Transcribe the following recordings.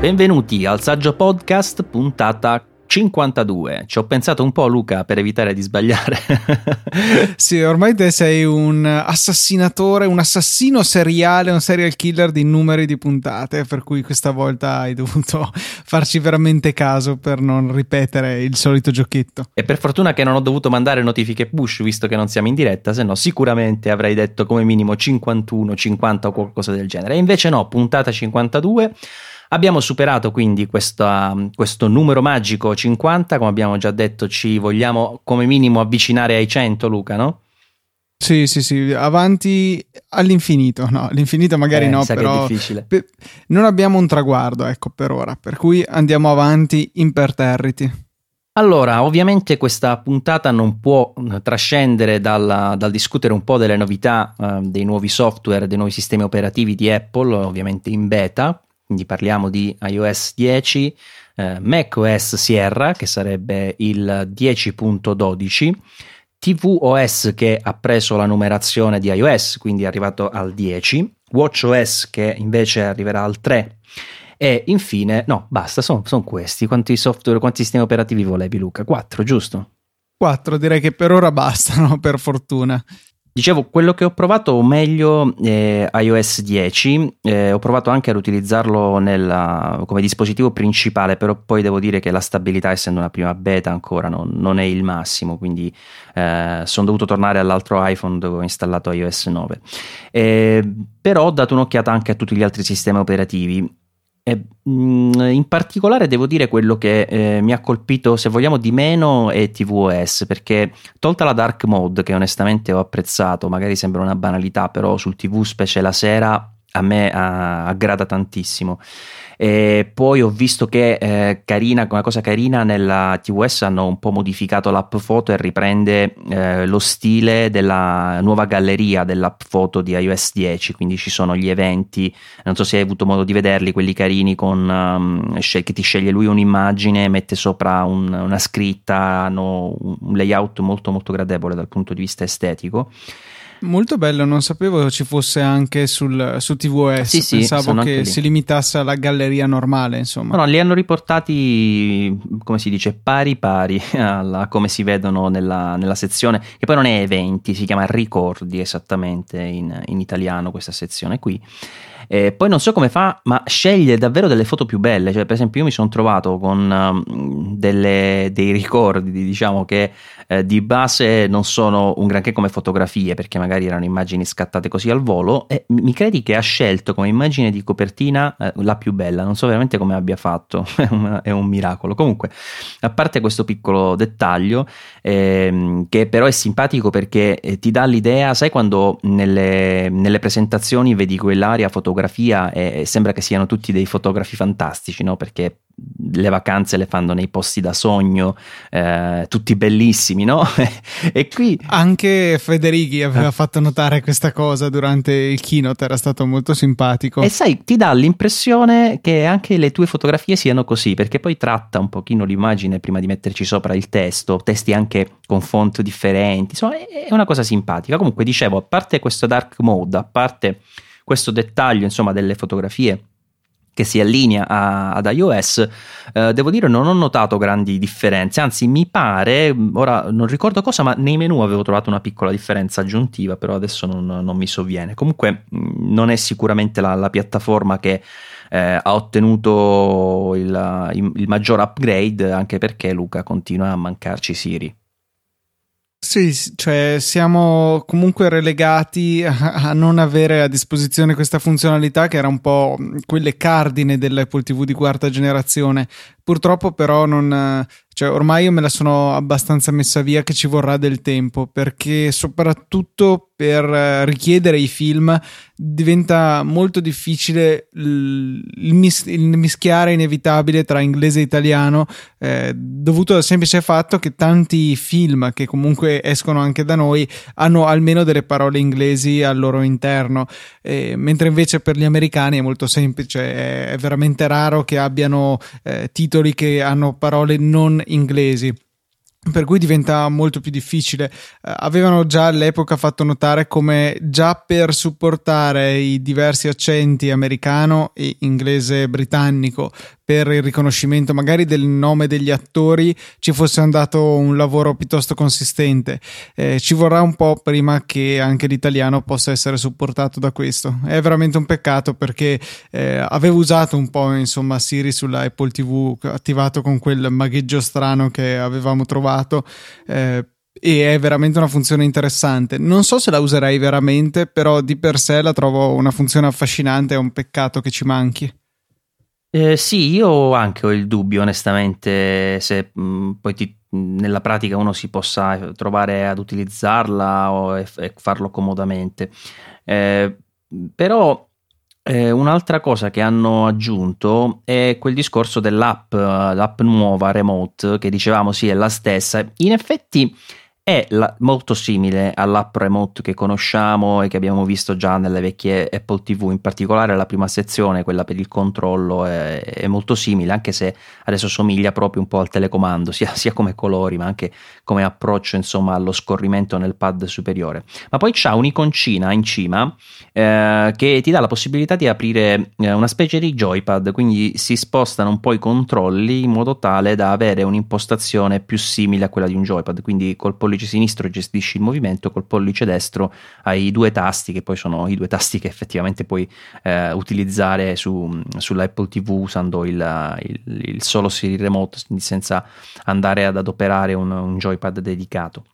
Benvenuti al Saggio Podcast, puntata 52. Ci ho pensato un po', Luca, per evitare di sbagliare. sì, ormai te sei un assassinatore, un assassino seriale, un serial killer di numeri di puntate, per cui questa volta hai dovuto farci veramente caso per non ripetere il solito giochetto. E per fortuna che non ho dovuto mandare notifiche push, visto che non siamo in diretta, se no sicuramente avrei detto come minimo 51, 50 o qualcosa del genere. E invece no, puntata 52. Abbiamo superato quindi questa, questo numero magico 50, come abbiamo già detto ci vogliamo come minimo avvicinare ai 100 Luca, no? Sì, sì, sì, avanti all'infinito, no, all'infinito magari eh, no, però pe- non abbiamo un traguardo, ecco, per ora, per cui andiamo avanti imperterriti. Allora, ovviamente questa puntata non può trascendere dal, dal discutere un po' delle novità eh, dei nuovi software, dei nuovi sistemi operativi di Apple, ovviamente in beta, quindi parliamo di iOS 10, eh, macOS Sierra che sarebbe il 10.12, tvOS che ha preso la numerazione di iOS, quindi è arrivato al 10, watchOS che invece arriverà al 3 e infine, no, basta, sono son questi. Quanti software, quanti sistemi operativi volevi Luca? 4, giusto? 4, direi che per ora bastano, per fortuna. Dicevo, quello che ho provato, meglio eh, iOS 10, eh, ho provato anche ad utilizzarlo nella, come dispositivo principale, però poi devo dire che la stabilità, essendo una prima beta ancora, non, non è il massimo, quindi eh, sono dovuto tornare all'altro iPhone dove ho installato iOS 9. Eh, però ho dato un'occhiata anche a tutti gli altri sistemi operativi in particolare devo dire quello che eh, mi ha colpito, se vogliamo, di meno è tvOS, perché tolta la dark mode che onestamente ho apprezzato, magari sembra una banalità, però sul TV specie la sera a me aggrada tantissimo. E poi ho visto che eh, carina, una cosa carina nella TVS hanno un po' modificato l'app foto e riprende eh, lo stile della nuova galleria dell'app foto di iOS 10, quindi ci sono gli eventi, non so se hai avuto modo di vederli, quelli carini con um, che ti sceglie lui un'immagine, mette sopra un, una scritta, hanno un layout molto molto gradevole dal punto di vista estetico. Molto bello, non sapevo ci fosse anche sul, su TVS, sì, sì, pensavo che si limitasse alla galleria normale, insomma. No, no, li hanno riportati, come si dice, pari pari a come si vedono nella, nella, sezione, che poi non è eventi, si chiama ricordi esattamente in, in italiano questa sezione qui. E poi non so come fa, ma sceglie davvero delle foto più belle. Cioè, per esempio, io mi sono trovato con um, delle, dei ricordi, diciamo, che eh, di base non sono un granché come fotografie, perché magari erano immagini scattate così al volo. E mi credi che ha scelto come immagine di copertina eh, la più bella? Non so veramente come abbia fatto, è, un, è un miracolo. Comunque, a parte questo piccolo dettaglio, ehm, che però è simpatico perché eh, ti dà l'idea, sai, quando nelle, nelle presentazioni vedi quell'area fotografica fotografia e sembra che siano tutti dei fotografi fantastici, no? Perché le vacanze le fanno nei posti da sogno, eh, tutti bellissimi, no? e qui anche Federighi aveva ah. fatto notare questa cosa durante il keynote, era stato molto simpatico. E sai, ti dà l'impressione che anche le tue fotografie siano così, perché poi tratta un pochino l'immagine prima di metterci sopra il testo, testi anche con font differenti, insomma, è una cosa simpatica. Comunque dicevo, a parte questo dark mode, a parte questo dettaglio insomma delle fotografie che si allinea a, ad iOS, eh, devo dire non ho notato grandi differenze, anzi mi pare, ora non ricordo cosa, ma nei menu avevo trovato una piccola differenza aggiuntiva, però adesso non, non mi sovviene. Comunque non è sicuramente la, la piattaforma che eh, ha ottenuto il, il, il maggior upgrade, anche perché Luca continua a mancarci Siri. Sì, cioè siamo comunque relegati a, non avere a disposizione questa funzionalità che era un po' quelle cardine dell'Apple TV di quarta generazione. Purtroppo però non, cioè, ormai io me la sono abbastanza messa via che ci vorrà del tempo perché soprattutto per eh, richiedere i film diventa molto difficile il, mis- il mischiare inevitabile tra inglese e italiano eh, dovuto al semplice fatto che tanti film che comunque escono anche da noi hanno almeno delle parole inglesi al loro interno. Eh, mentre invece per gli americani è molto semplice è veramente raro che abbiano eh, titoli che hanno parole non inglesi. per cui diventa molto più difficile. Uh, avevano già all'epoca fatto notare come già per supportare i diversi accenti americano e inglese britannico per il riconoscimento magari del nome degli attori ci fosse andato un lavoro piuttosto consistente. Eh, ci vorrà un po' prima che anche l'italiano possa essere supportato da questo. È veramente un peccato perché eh, avevo usato un po' insomma Siri sulla Apple TV attivato con quel magheggio strano che avevamo trovato. Eh, e è veramente una funzione interessante. Non so se la userei veramente, però di per sé la trovo una funzione affascinante, è un peccato che ci manchi. Eh, sì, io anche ho il dubbio, onestamente, se mh, mm, poi ti, nella pratica uno si possa trovare ad utilizzarla o, e, e farlo comodamente. Eh, però eh, un'altra cosa che hanno aggiunto è quel discorso dell'app, l'app nuova remote, che dicevamo sì è la stessa. In effetti è la, molto simile all'app remote che conosciamo e che abbiamo visto già nelle vecchie Apple TV, in particolare la prima sezione, quella per il controllo, è, è molto simile, anche se adesso somiglia proprio un po' al telecomando, sia, sia come colori ma anche come approccio insomma, allo scorrimento nel pad superiore. Ma poi c'ha un'iconcina in cima eh, che ti dà la possibilità di aprire eh, una specie di joypad, quindi si spostano un po' i controlli in modo tale da avere un'impostazione più simile a quella di un joypad, quindi col pollice sinistro gestisci il movimento, col pollice destro hai due tasti che poi sono i due tasti che effettivamente puoi eh, utilizzare su, sull'Apple TV usando il, il, il solo Siri Remote senza andare ad adoperare un, un joypad dedicato.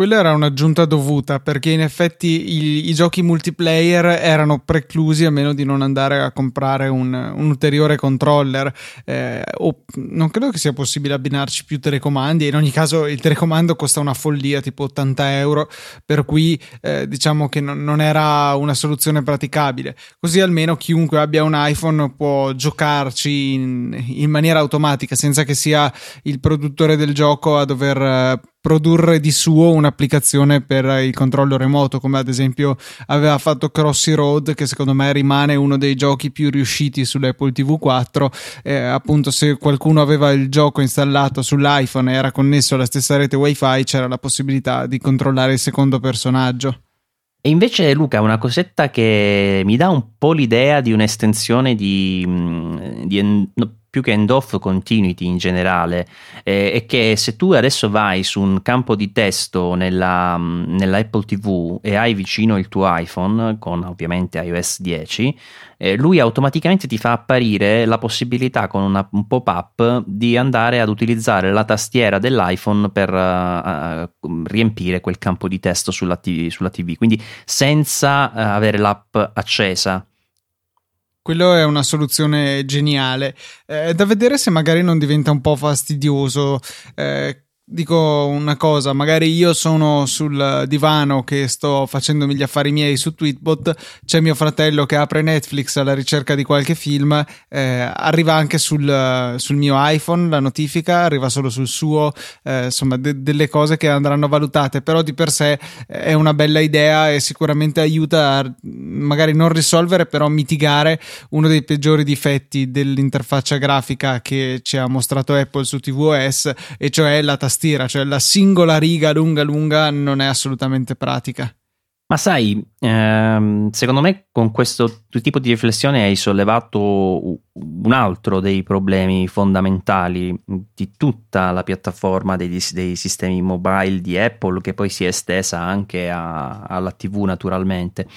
Quella era un'aggiunta dovuta perché in effetti i, i, giochi multiplayer erano preclusi a meno di non andare a comprare un, un ulteriore controller. Eh, o non credo che sia possibile abbinarci più telecomandi. In ogni caso, il telecomando costa una follia, tipo 80 euro, per cui eh, diciamo che non, non, era una soluzione praticabile. Così almeno chiunque abbia un iPhone può giocarci in, in maniera automatica senza che sia il produttore del gioco a dover eh, produrre di suo un'applicazione per il controllo remoto, come ad esempio aveva fatto Crossy Road, che secondo me rimane uno dei giochi più riusciti sull'Apple TV 4. Eh, appunto, se qualcuno aveva il gioco installato sull'iPhone e era connesso alla stessa rete WiFi, c'era la possibilità di controllare il secondo personaggio. E invece Luca, una cosetta che mi dà un po' l'idea di un'estensione di, di no, più che end-off continuity in generale, eh, è che se tu adesso vai su un campo di testo nella, nella, Apple TV e hai vicino il tuo iPhone con ovviamente iOS 10, eh, lui automaticamente ti fa apparire la possibilità con una, un pop-up di andare ad utilizzare la tastiera dell'iPhone per uh, uh, riempire quel campo di testo sulla TV, sulla TV. quindi senza uh, avere l'app accesa quello è una soluzione geniale. Eh, da vedere se magari non diventa un po' fastidioso. Eh, dico una cosa, magari io sono sul divano che sto facendomi gli affari miei su Tweetbot, c'è mio fratello che apre Netflix alla ricerca di qualche film, eh, arriva anche sul, sul, mio iPhone la notifica, arriva solo sul suo, eh, insomma de- delle cose che andranno valutate, però di per sé è una bella idea e sicuramente aiuta a magari non risolvere, però mitigare uno dei peggiori difetti dell'interfaccia grafica che ci ha mostrato Apple su tvOS, e cioè la tastiera tastiera, cioè la singola riga lunga lunga non è assolutamente pratica. Ma sai, ehm, secondo me con questo tipo di riflessione hai sollevato un altro dei problemi fondamentali di tutta la piattaforma dei, dei sistemi mobile di Apple, che poi si è estesa anche a, alla TV naturalmente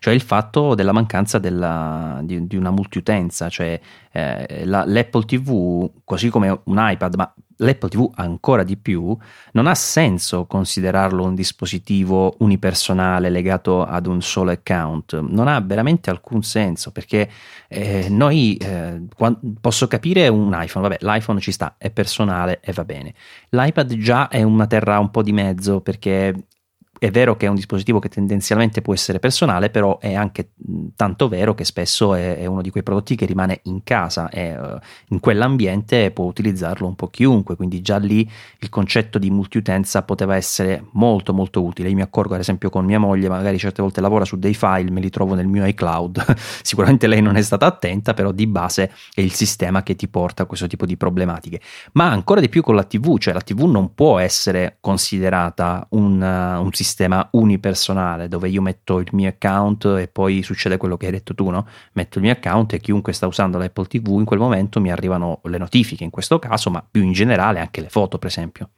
cioè il fatto della mancanza della, di, di, una multiutenza, cioè eh, la, l'Apple TV, così come un iPad, ma l'Apple TV ancora di più, non ha senso considerarlo un dispositivo unipersonale legato ad un solo account, non ha veramente alcun senso perché eh, noi eh, posso capire un iPhone, vabbè l'iPhone ci sta, è personale e va bene, l'iPad già è una terra un po' di mezzo perché è vero che è un dispositivo che tendenzialmente può essere personale, però è anche tanto vero che spesso è, è uno di quei prodotti che rimane in casa e uh, in quell'ambiente può utilizzarlo un po' chiunque, quindi già lì il concetto di multiutenza poteva essere molto molto utile. Io mi accorgo ad esempio con mia moglie, magari certe volte lavora su dei file, me li trovo nel mio iCloud, sicuramente lei non è stata attenta, però di base è il sistema che ti porta a questo tipo di problematiche. Ma ancora di più con la TV, cioè la TV non può essere considerata un, uh, un sistema unipersonale dove io metto il mio account e poi succede quello che hai detto tu, no? Metto il mio account e chiunque sta usando l'Apple TV in quel momento mi arrivano le notifiche in questo caso, ma più in generale anche le foto, per esempio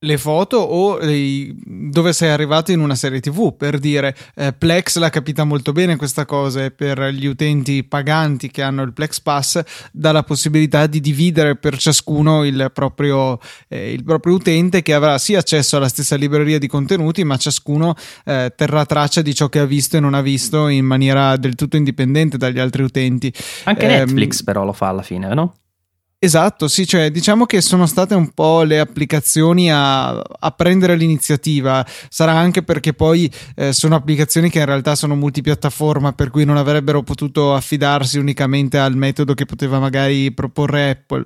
le foto o eh, dove sei arrivato in una serie tv per dire eh, Plex l'ha capita molto bene questa cosa e per gli utenti paganti che hanno il Plex Pass dà la possibilità di dividere per ciascuno il proprio, eh, il proprio utente che avrà sì accesso alla stessa libreria di contenuti ma ciascuno eh, terrà traccia di ciò che ha visto e non ha visto in maniera del tutto indipendente dagli altri utenti anche Netflix ehm, però lo fa alla fine no? Esatto, sì, cioè diciamo che sono state un po' le applicazioni a, a prendere l'iniziativa, sarà anche perché poi eh, sono applicazioni che in realtà sono multipiattaforma, per cui non avrebbero potuto affidarsi unicamente al metodo che poteva magari proporre Apple.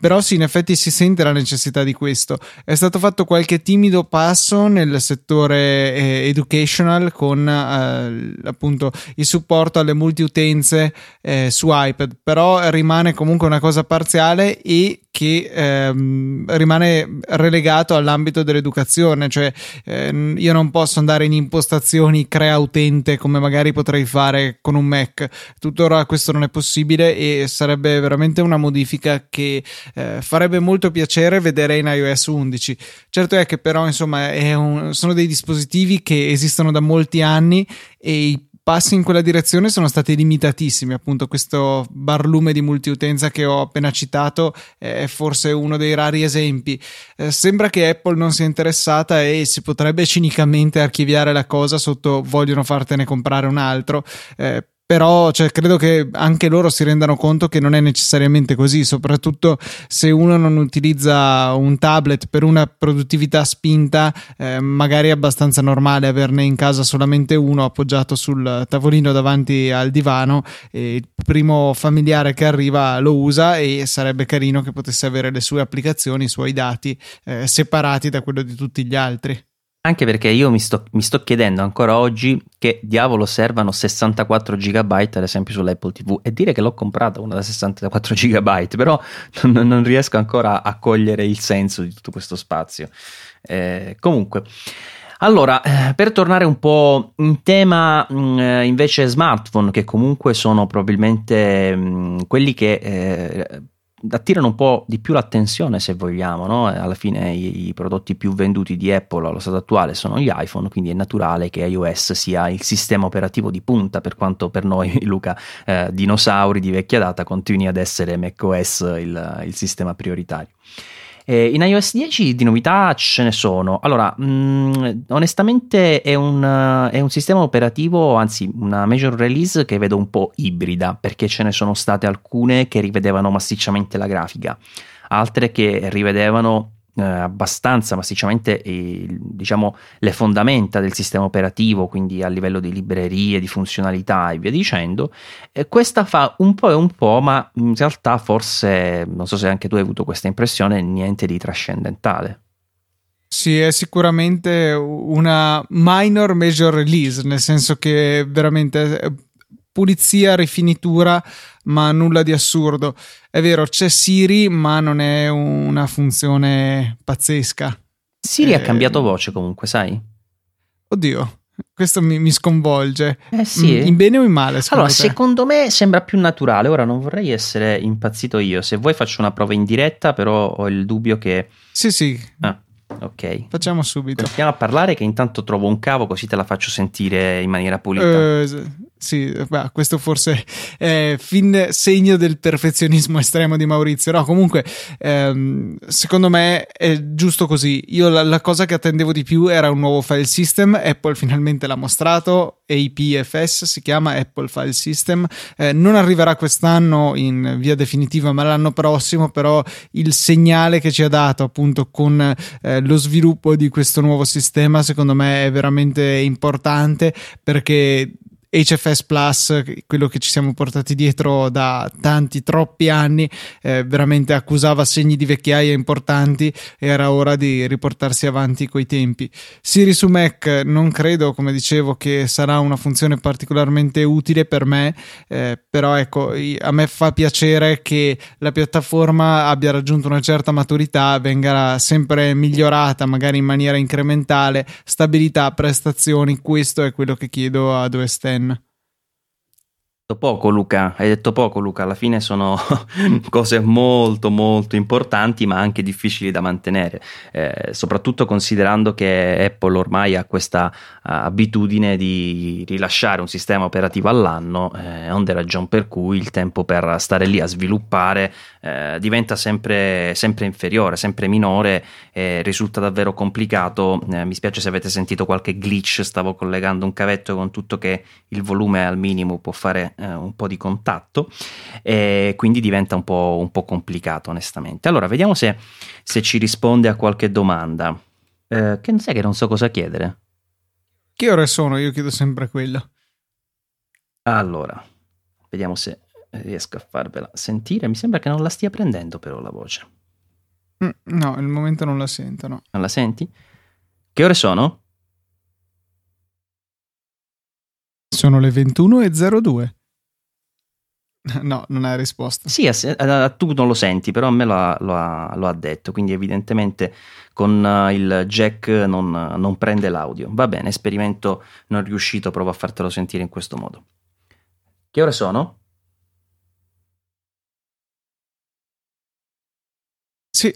Però sì, in effetti si sente la necessità di questo. È stato fatto qualche timido passo nel settore eh, educational con eh, appunto il supporto alle multiutenze eh, su iPad, però rimane comunque una cosa parziale e che ehm, rimane relegato all'ambito dell'educazione, cioè ehm, io non posso andare in impostazioni crea utente come magari potrei fare con un Mac. Tuttora questo non è possibile e sarebbe veramente una modifica che eh, farebbe molto piacere vedere in iOS 11. Certo è che però insomma un, sono dei dispositivi che esistono da molti anni e i passi in quella direzione sono stati limitatissimi. Appunto, questo barlume di multiutenza che ho appena citato è forse uno dei rari esempi. Eh, sembra che Apple non sia interessata e si potrebbe cinicamente archiviare la cosa sotto vogliono fartene comprare un altro. Eh, però cioè, credo che anche loro si rendano conto che non è necessariamente così, soprattutto se uno non utilizza un tablet per una produttività spinta, eh, magari è abbastanza normale averne in casa solamente uno appoggiato sul tavolino davanti al divano e il primo familiare che arriva lo usa e sarebbe carino che potesse avere le sue applicazioni, i suoi dati eh, separati da quello di tutti gli altri. Anche perché io mi sto, mi sto, chiedendo ancora oggi che diavolo servano 64 GB ad esempio sull'Apple TV e dire che l'ho comprata una da 64 GB, però non, non, riesco ancora a cogliere il senso di tutto questo spazio. Eh, comunque. Allora, eh, per tornare un po' in tema mm, eh, invece smartphone, che comunque sono probabilmente mm, quelli che eh, attirano un po' di più l'attenzione se vogliamo, no? alla fine i, i, prodotti più venduti di Apple allo stato attuale sono gli iPhone, quindi è naturale che iOS sia il sistema operativo di punta, per quanto per noi Luca eh, dinosauri di vecchia data continui ad essere macOS il, il sistema prioritario. Eh, in iOS 10 di novità ce ne sono. Allora, mh, mm, onestamente è un, è un, sistema operativo, anzi una major release che vedo un po' ibrida, perché ce ne sono state alcune che rivedevano massicciamente la grafica, altre che rivedevano eh, abbastanza massicciamente eh, diciamo, le fondamenta del sistema operativo, quindi a livello di librerie, di funzionalità e via dicendo. E questa fa un po' e un po', ma in realtà forse, non so se anche tu hai avuto questa impressione, niente di trascendentale. Sì, è sicuramente una minor major release, nel senso che veramente pulizia, rifinitura, ma nulla di assurdo. È vero, c'è Siri, ma non è una funzione pazzesca. Siri eh, ha cambiato voce comunque, sai? Oddio. Questo mi, mi sconvolge. Eh sì. In bene o in male? Allora, te? secondo me sembra più naturale. Ora non vorrei essere impazzito io. Se vuoi faccio una prova in diretta, però ho il dubbio che. Sì, sì. Ah, ok. Facciamo subito. Continuiamo a parlare che intanto trovo un cavo così te la faccio sentire in maniera pulita. Uh, sì, beh, questo forse è fin segno del perfezionismo estremo di Maurizio. No, comunque, ehm, secondo me è giusto così. Io la, la, cosa che attendevo di più era un nuovo file system. Apple finalmente l'ha mostrato. APFS si chiama Apple File System. Eh, non arriverà quest'anno in via definitiva, ma l'anno prossimo. Però il segnale che ci ha dato appunto con eh, lo sviluppo di questo nuovo sistema, secondo me, è veramente importante perché HFS Plus, quello che ci siamo portati dietro da tanti, troppi anni, eh, veramente accusava segni di vecchiaia importanti era ora di riportarsi avanti coi tempi. Siri su Mac non credo, come dicevo, che sarà una funzione particolarmente utile per me, eh, però ecco, a me fa piacere che la piattaforma abbia raggiunto una certa maturità, venga sempre migliorata, magari in maniera incrementale, stabilità, prestazioni, questo è quello che chiedo ad OS in poco Luca, hai detto poco Luca, alla fine sono cose molto molto importanti ma anche difficili da mantenere, eh, soprattutto considerando che Apple ormai ha questa uh, abitudine di rilasciare un sistema operativo all'anno, eh, onde ragion per cui il tempo per stare lì a sviluppare eh, diventa sempre, sempre, inferiore, sempre minore e risulta davvero complicato, eh, mi spiace se avete sentito qualche glitch, stavo collegando un cavetto con tutto che il volume al minimo può fare eh, un po' di contatto e quindi diventa un po', un po complicato onestamente. Allora, vediamo se, se, ci risponde a qualche domanda. Eh, che sai che non so cosa chiedere. Che ore sono? Io chiedo sempre quello. Allora, vediamo se riesco a farvela sentire. Mi sembra che non la stia prendendo però la voce. Mm, no, al momento non la sento, no. Non la senti? Che ore sono? Sono le 21.02. No, non hai risposto. Sì, a, a, a, tu non lo senti, però a me lo ha, lo ha, lo ha detto, quindi evidentemente con uh, il jack non, non, prende l'audio. Va bene, esperimento non riuscito, provo a fartelo sentire in questo modo. Che ore sono? Sì,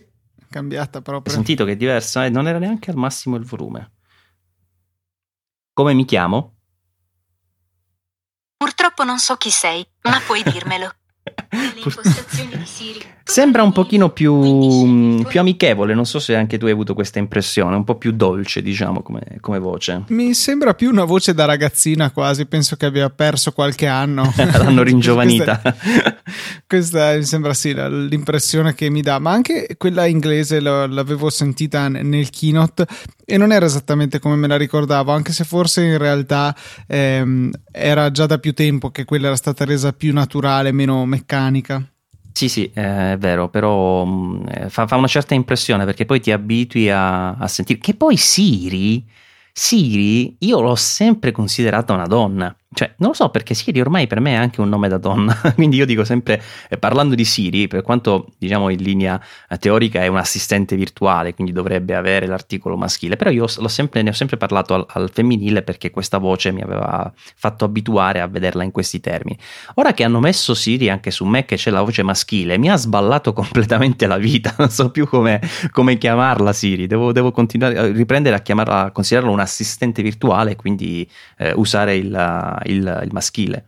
cambiata proprio. Hai sentito che è diversa? Eh, non era neanche al massimo il volume. Come mi chiamo? Purtroppo non so chi sei, ma puoi dirmelo. Sembra un pochino più, più, amichevole, non so se anche tu hai avuto questa impressione, un po' più dolce, diciamo, come, come, voce. Mi sembra più una voce da ragazzina quasi, penso che abbia perso qualche anno. L'hanno ringiovanita. questa, questa, mi sembra sì l'impressione che mi dà, ma anche quella inglese l'avevo sentita nel keynote e non era esattamente come me la ricordavo, anche se forse in realtà ehm, era già da più tempo che quella era stata resa più naturale, meno meccanica. Sì, sì, eh, è vero, però mm, fa, fa, una certa impressione perché poi ti abitui a, a sentire che poi Siri, Siri, io l'ho sempre considerata una donna. Cioè, non lo so perché Siri ormai per me è anche un nome da donna, quindi io dico sempre, eh, parlando di Siri, per quanto diciamo in linea eh, teorica è un assistente virtuale, quindi dovrebbe avere l'articolo maschile, però io sempre, ne ho sempre parlato al, al, femminile perché questa voce mi aveva fatto abituare a vederla in questi termini. Ora che hanno messo Siri anche su me che c'è la voce maschile, mi ha sballato completamente la vita, non so più come, come chiamarla Siri, devo, devo, continuare a riprendere a chiamarla, a considerarla un assistente virtuale quindi eh, usare il il, il maschile.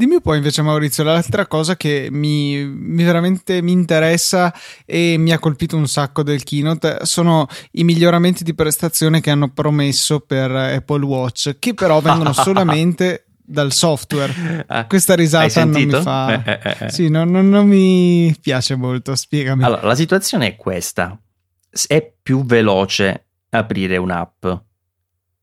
Dimmi un po' invece Maurizio, l'altra cosa che mi, mi, veramente mi interessa e mi ha colpito un sacco del keynote sono i miglioramenti di prestazione che hanno promesso per Apple Watch, che però vengono solamente dal software. Ah, Questa risata non mi fa... Eh, eh, eh. Sì, non, non, non mi piace molto, spiegami. Allora, la situazione è questa. È più veloce aprire un'app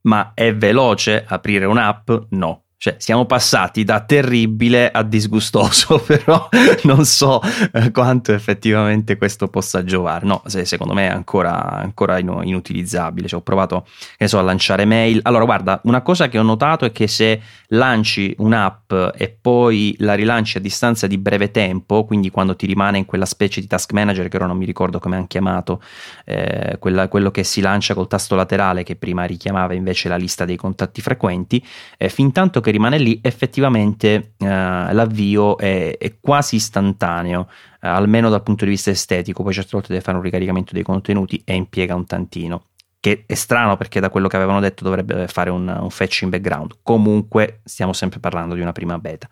ma è veloce aprire un'app? No. Cioè, siamo passati da terribile a disgustoso, però non so eh, quanto effettivamente questo possa giovare. No, se, secondo me è ancora, ancora inutilizzabile. Cioè, ho provato so, a lanciare mail. Allora, guarda, una cosa che ho notato è che se lanci un'app e poi la rilanci a distanza di breve tempo, quindi quando ti rimane in quella specie di task manager che ora non mi ricordo come hanno chiamato, eh, quella, quello che si lancia col tasto laterale che prima richiamava invece la lista dei contatti frequenti, eh, fin tanto che rimane lì effettivamente eh, l'avvio è, è, quasi istantaneo, almeno dal punto di vista estetico, poi certe volte deve fare un ricaricamento dei contenuti e impiega un tantino che è strano perché da quello che avevano detto dovrebbe fare un, un fetch in background. Comunque stiamo sempre parlando di una prima beta.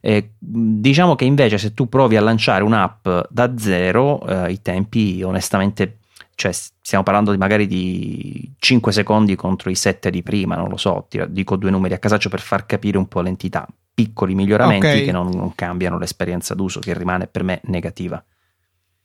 Eh, diciamo che invece se tu provi a lanciare un'app da zero, eh, i tempi onestamente, cioè stiamo parlando di magari di 5 secondi contro i 7 di prima, non lo so, dico due numeri a casaccio per far capire un po' l'entità. Piccoli miglioramenti okay. che non, non cambiano l'esperienza d'uso, che rimane per me negativa.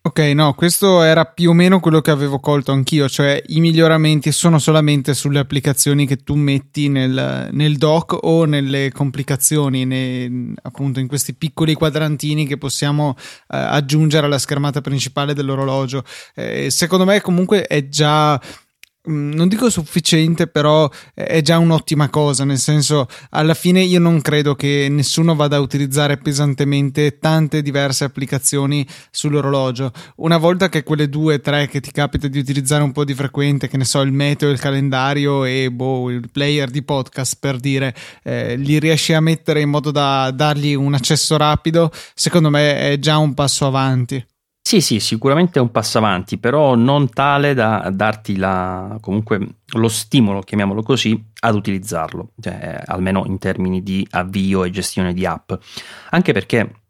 Ok, no, questo era più o meno quello che avevo colto anch'io, cioè i miglioramenti sono solamente sulle applicazioni che tu metti nel, nel dock o nelle complicazioni, nei, appunto in questi piccoli quadrantini che possiamo eh, aggiungere alla schermata principale dell'orologio. Eh, secondo me comunque è già non dico sufficiente, però è già un'ottima cosa, nel senso alla fine io non credo che nessuno vada a utilizzare pesantemente tante diverse applicazioni sull'orologio. Una volta che quelle due tre che ti capita di utilizzare un po' di frequente, che ne so, il meteo, il calendario e boh, il player di podcast per dire, eh, li riesci a mettere in modo da dargli un accesso rapido, secondo me è già un passo avanti. Sì, sì, sicuramente è un passo avanti, però non tale da darti la, comunque lo stimolo, chiamiamolo così, ad utilizzarlo, cioè, almeno in termini di avvio e gestione di app. Anche perché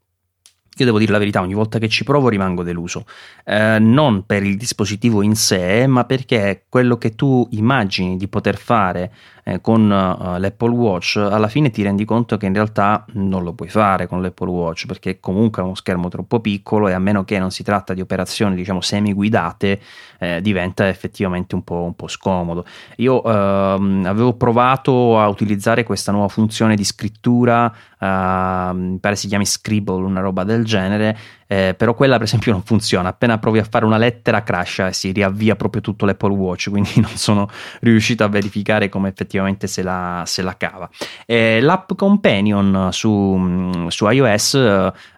io devo dire la verità, ogni volta che ci provo rimango deluso, eh, non per il dispositivo in sé, ma perché quello che tu immagini di poter fare eh, con uh, l'Apple Watch, alla fine ti rendi conto che in realtà non lo puoi fare con l'Apple Watch perché comunque è uno schermo troppo piccolo e a meno che non si tratta di operazioni diciamo semi guidate eh, diventa effettivamente un po', un po scomodo. Io ehm, avevo provato a utilizzare questa nuova funzione di scrittura, eh, mi pare si chiami Scribble, una roba del genere, eh, però quella per esempio non funziona, appena provi a fare una lettera crasha e si riavvia proprio tutto l'Apple Watch, quindi non sono riuscito a verificare come effettivamente se la, se la cava. Eh, l'app Companion su, su iOS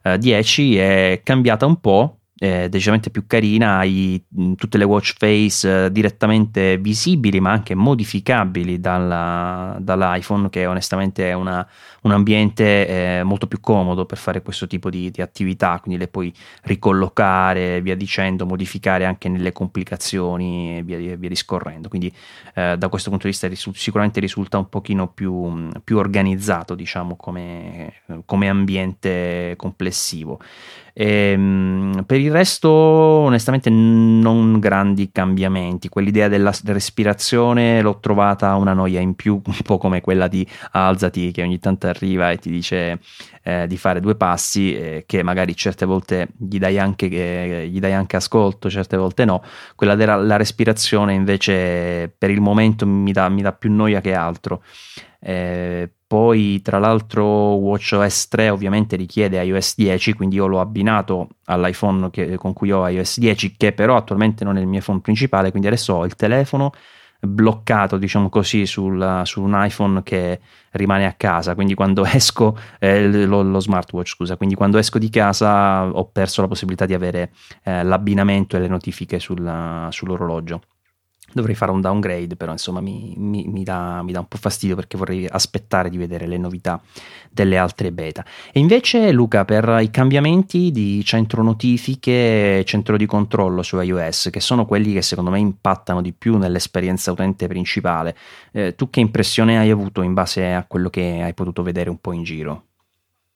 eh, 10 è cambiata un po', eh, decisamente più carina, hai tutte le watch face eh, direttamente visibili ma anche modificabili dalla, dall'iPhone che onestamente è una, un ambiente eh, molto più comodo per fare questo tipo di, di, attività, quindi le puoi ricollocare via dicendo, modificare anche nelle complicazioni e via, via discorrendo, quindi eh, da questo punto di vista risu- sicuramente risulta un pochino più, più organizzato diciamo come, come ambiente complessivo. Ehm, per il resto, onestamente, non grandi cambiamenti. Quell'idea della respirazione l'ho trovata una noia in più, un po' come quella di alzati che ogni tanto arriva e ti dice eh, di fare due passi, eh, che magari certe volte gli dai, anche, eh, gli dai anche ascolto, certe volte no. Quella della respirazione invece per il momento mi dà, mi dà più noia che altro. Eh, poi, tra l'altro, WatchOS 3 ovviamente richiede iOS 10, quindi io l'ho abbinato all'iPhone che, con cui ho iOS 10, che però attualmente non è il mio iPhone principale, quindi adesso ho il telefono bloccato, diciamo così, sul, su un iPhone che rimane a casa. Quindi quando esco, eh, lo, lo, smartwatch, scusa, quindi quando esco di casa ho perso la possibilità di avere eh, l'abbinamento e le notifiche sul, sull'orologio dovrei fare un downgrade, però insomma mi, mi, mi, dà, mi, dà, un po' fastidio perché vorrei aspettare di vedere le novità delle altre beta. E invece Luca, per i cambiamenti di centro notifiche e centro di controllo su iOS, che sono quelli che secondo me impattano di più nell'esperienza utente principale, eh, tu che impressione hai avuto in base a quello che hai potuto vedere un po' in giro?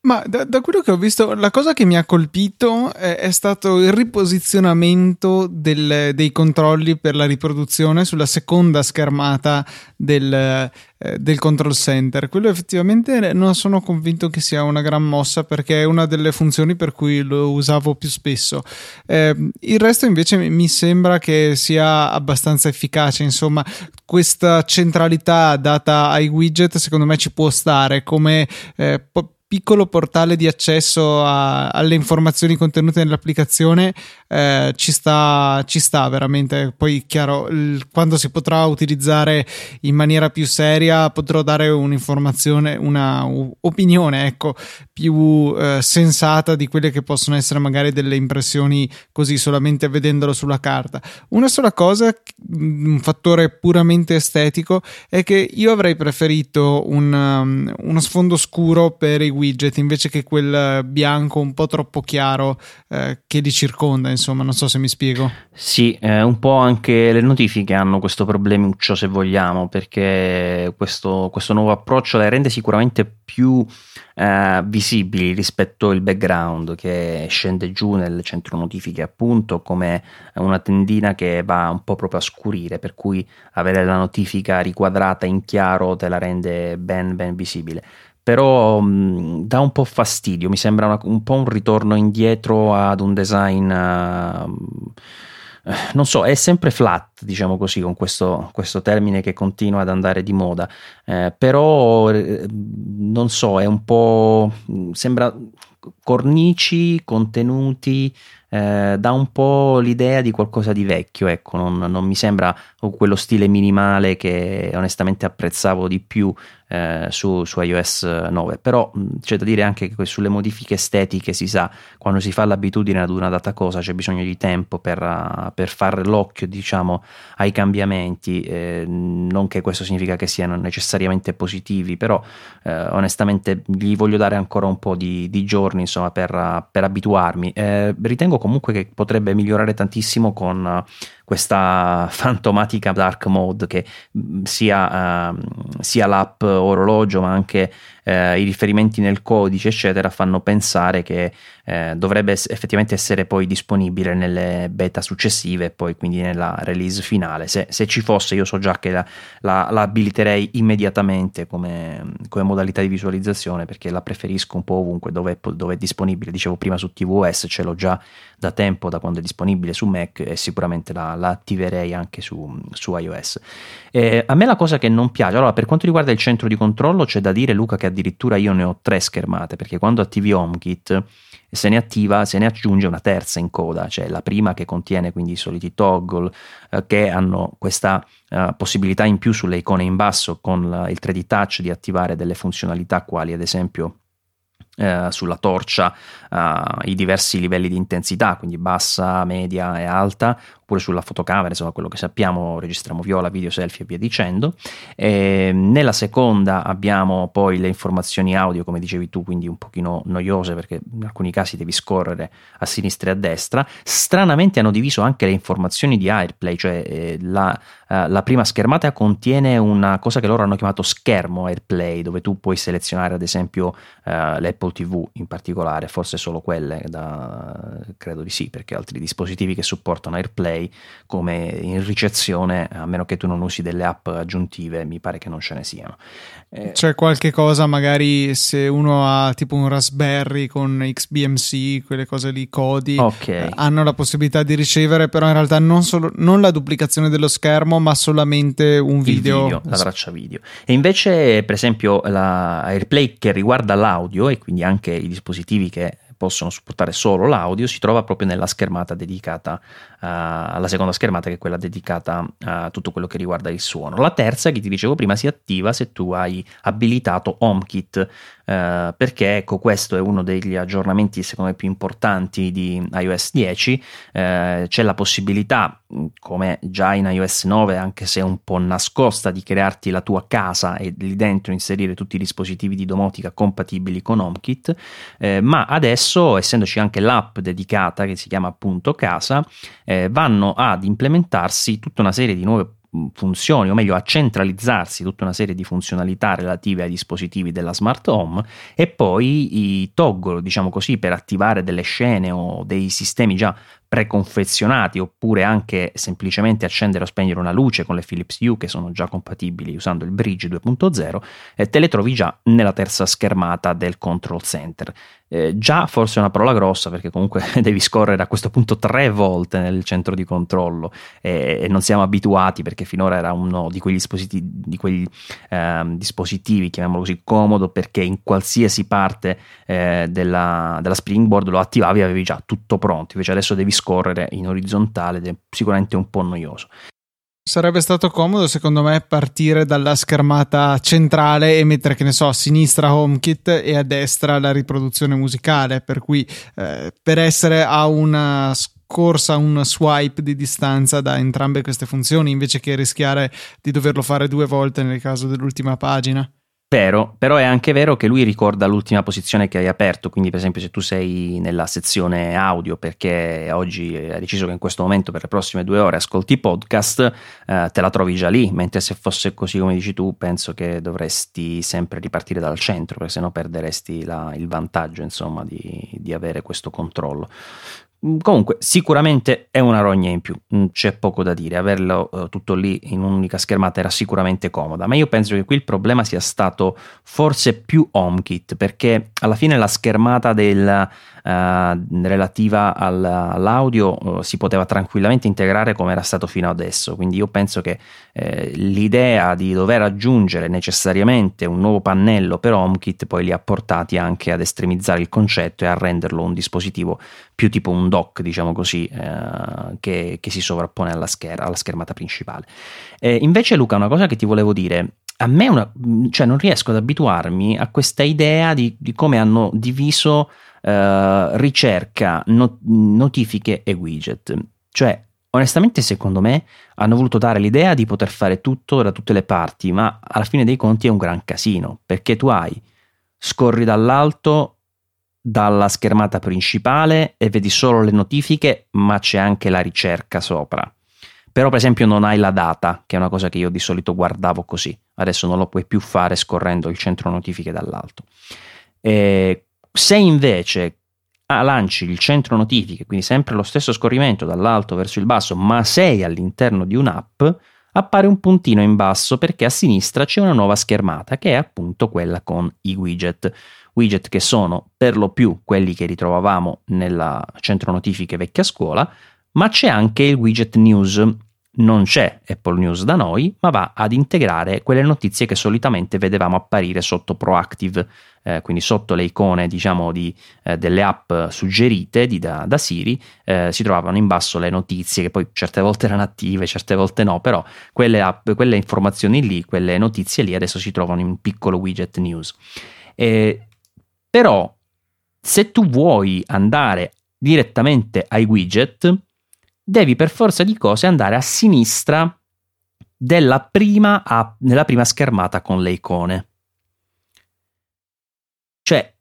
Ma da, da, quello che ho visto, la cosa che mi ha colpito è, è stato il riposizionamento del, dei controlli per la riproduzione sulla seconda schermata del, eh, del, control center. Quello effettivamente non sono convinto che sia una gran mossa perché è una delle funzioni per cui lo usavo più spesso. Eh, il resto invece mi sembra che sia abbastanza efficace. Insomma, questa centralità data ai widget secondo me ci può stare come eh, po- piccolo portale di accesso a, alle informazioni contenute nell'applicazione eh, ci, sta, ci sta veramente. Poi, chiaro, il, quando si potrà utilizzare in maniera più seria, potrò dare un'informazione, una opinione ecco, più eh, sensata di quelle che possono essere magari delle impressioni così solamente vedendolo sulla carta. Una sola cosa, un fattore puramente estetico, è che io avrei preferito un, um, uno sfondo scuro per i widget invece che quel bianco un po' troppo chiaro eh, che li circonda, insomma, non so se mi spiego. Sì, eh, un po' anche le notifiche hanno questo problemuccio se vogliamo, perché questo, questo nuovo approccio le rende sicuramente più eh, visibili rispetto al background che scende giù nel centro notifiche appunto come una tendina che va un po' proprio a scurire per cui avere la notifica riquadrata in chiaro te la rende ben ben visibile però mh, dà un po' fastidio mi sembra una, un po' un ritorno indietro ad un design uh, non so, è sempre flat, diciamo così, con questo, questo termine che continua ad andare di moda, eh, però eh, non so, è un po', sembra cornici, contenuti, eh, dà un po' l'idea di qualcosa di vecchio, ecco, non, non mi sembra quello stile minimale che onestamente apprezzavo di più eh, su, su, iOS 9 però c'è da dire anche che sulle modifiche estetiche si sa quando si fa l'abitudine ad una data cosa c'è bisogno di tempo per, uh, per fare l'occhio diciamo ai cambiamenti eh, non che questo significa che siano necessariamente positivi però eh, onestamente gli voglio dare ancora un po' di, di giorni insomma per, uh, per abituarmi. Eh, ritengo comunque che potrebbe migliorare tantissimo con uh, questa fantomatica dark mode che mm, sia, uh, sia l'app orologio ma anche uh, i riferimenti nel codice eccetera fanno pensare che uh, dovrebbe effettivamente essere poi disponibile nelle beta successive e poi quindi nella release finale se, se ci fosse io so già che la, la, la abiliterei immediatamente come, come, modalità di visualizzazione perché la preferisco un po' ovunque dove, dove è disponibile dicevo prima su tvOS ce l'ho già da tempo da quando è disponibile su Mac e sicuramente la, la attiverei anche su, su iOS. Eh, a me la cosa che non piace, allora per quanto riguarda il centro di controllo c'è da dire Luca che addirittura io ne ho tre schermate perché quando attivi HomeKit se ne attiva, se ne aggiunge una terza in coda, cioè la prima che contiene quindi i soliti toggle eh, che hanno questa uh, possibilità in più sulle icone in basso con la, il 3D touch di attivare delle funzionalità quali ad esempio eh, sulla torcia uh, i diversi livelli di intensità, quindi bassa, media e alta, oppure sulla fotocamera, insomma quello che sappiamo, registriamo viola, video, selfie e via dicendo. E nella seconda abbiamo poi le informazioni audio, come dicevi tu, quindi un pochino noiose perché in alcuni casi devi scorrere a sinistra e a destra. Stranamente hanno diviso anche le informazioni di AirPlay, cioè eh, la, eh, la prima schermata contiene una cosa che loro hanno chiamato schermo AirPlay, dove tu puoi selezionare ad esempio eh, l'Apple TV in particolare, forse solo quelle, da, credo di sì, perché altri dispositivi che supportano AirPlay Play come in ricezione, a meno che tu non usi delle app aggiuntive, mi pare che non ce ne siano. Eh, C'è qualche cosa, magari se uno ha tipo un Raspberry con XBMC, quelle cose lì, codi, okay. hanno la possibilità di ricevere, però in realtà non, solo, non la duplicazione dello schermo, ma solamente un video. video. La traccia video. E invece, per esempio, la AirPlay che riguarda l'audio e quindi anche i dispositivi che possono supportare solo l'audio, si trova proprio nella schermata dedicata uh, alla seconda schermata che è quella dedicata a tutto quello che riguarda il suono. La terza, che ti dicevo prima, si attiva se tu hai abilitato HomeKit Uh, perché ecco questo è uno degli aggiornamenti secondo me più importanti di iOS 10 uh, c'è la possibilità come già in iOS 9 anche se un po' nascosta di crearti la tua casa e lì dentro inserire tutti i dispositivi di domotica compatibili con HomeKit. Uh, ma adesso essendoci anche l'app dedicata che si chiama appunto casa vanno ad implementarsi tutta una serie di nuove funzioni, o meglio a centralizzarsi tutta una serie di funzionalità relative ai dispositivi della smart home e poi i toggle, diciamo così, per attivare delle scene o dei sistemi già preconfezionati oppure anche semplicemente accendere o spegnere una luce con le Philips Hue che sono già compatibili usando il Bridge 2.0 eh, te le trovi già nella terza schermata del control center eh, già forse è una parola grossa perché comunque devi scorrere a questo punto tre volte nel centro di controllo e, e non siamo abituati perché finora era uno di quegli dispositivi, di quegli, eh, dispositivi chiamiamolo così comodo perché in qualsiasi parte eh, della, della springboard lo attivavi e avevi già tutto pronto invece adesso devi scorrere in orizzontale ed è sicuramente un po' noioso. Sarebbe stato comodo, secondo me, partire dalla schermata centrale e mettere, che ne so, a sinistra HomeKit e a destra la riproduzione musicale. Per cui, eh, per essere a una corsa, un swipe di distanza da entrambe queste funzioni, invece che rischiare di doverlo fare due volte nel caso dell'ultima pagina. Vero, però è anche vero che lui ricorda l'ultima posizione che hai aperto, quindi per esempio se tu sei nella sezione audio perché oggi hai deciso che in questo momento per le prossime due ore ascolti podcast, eh, te la trovi già lì, mentre se fosse così come dici tu penso che dovresti sempre ripartire dal centro perché sennò perderesti la, il vantaggio insomma di, di avere questo controllo. Mm, comunque, sicuramente è una rogna in più, mm, c'è poco da dire. Averlo uh, tutto lì in un'unica schermata era sicuramente comoda, ma io penso che qui il problema sia stato forse più HomeKit, perché alla fine la schermata del, relativa al, all'audio uh, si poteva tranquillamente integrare come era stato fino adesso. Quindi io penso che eh, l'idea di dover aggiungere necessariamente un nuovo pannello per HomeKit poi li ha portati anche ad estremizzare il concetto e a renderlo un dispositivo più tipo un dock, diciamo così, eh, che, che, si sovrappone alla, scher- alla schermata principale. Eh, invece, Luca, una cosa che ti volevo dire. A me una, cioè non riesco ad abituarmi a questa idea di, di come hanno diviso eh, ricerca, not- notifiche e widget. Cioè, onestamente, secondo me, hanno voluto dare l'idea di poter fare tutto da tutte le parti, ma alla fine dei conti è un gran casino, perché tu hai, scorri dall'alto dalla schermata principale e vedi solo le notifiche, ma c'è anche la ricerca sopra. Però, per esempio, non hai la data, che è una cosa che io di solito guardavo così. Adesso non lo puoi più fare scorrendo il centro notifiche dall'alto. E se invece ah, lanci il centro notifiche, quindi sempre lo stesso scorrimento dall'alto verso il basso, ma sei all'interno di un'app, appare un puntino in basso perché a sinistra c'è una nuova schermata che è appunto quella con i widget widget che sono per lo più quelli che ritrovavamo nel centro notifiche vecchia scuola, ma c'è anche il widget news. Non c'è Apple News da noi, ma va ad integrare quelle notizie che solitamente vedevamo apparire sotto Proactive, eh, quindi sotto le icone diciamo di, eh, delle app suggerite di, da, da, Siri, eh, si trovavano in basso le notizie che poi certe volte erano attive, certe volte no, però quelle, app, quelle informazioni lì, quelle notizie lì adesso si trovano in un piccolo widget news. E però, se tu vuoi andare direttamente ai widget, devi per forza di cose andare a sinistra della prima app, nella prima schermata con le icone. Cioè,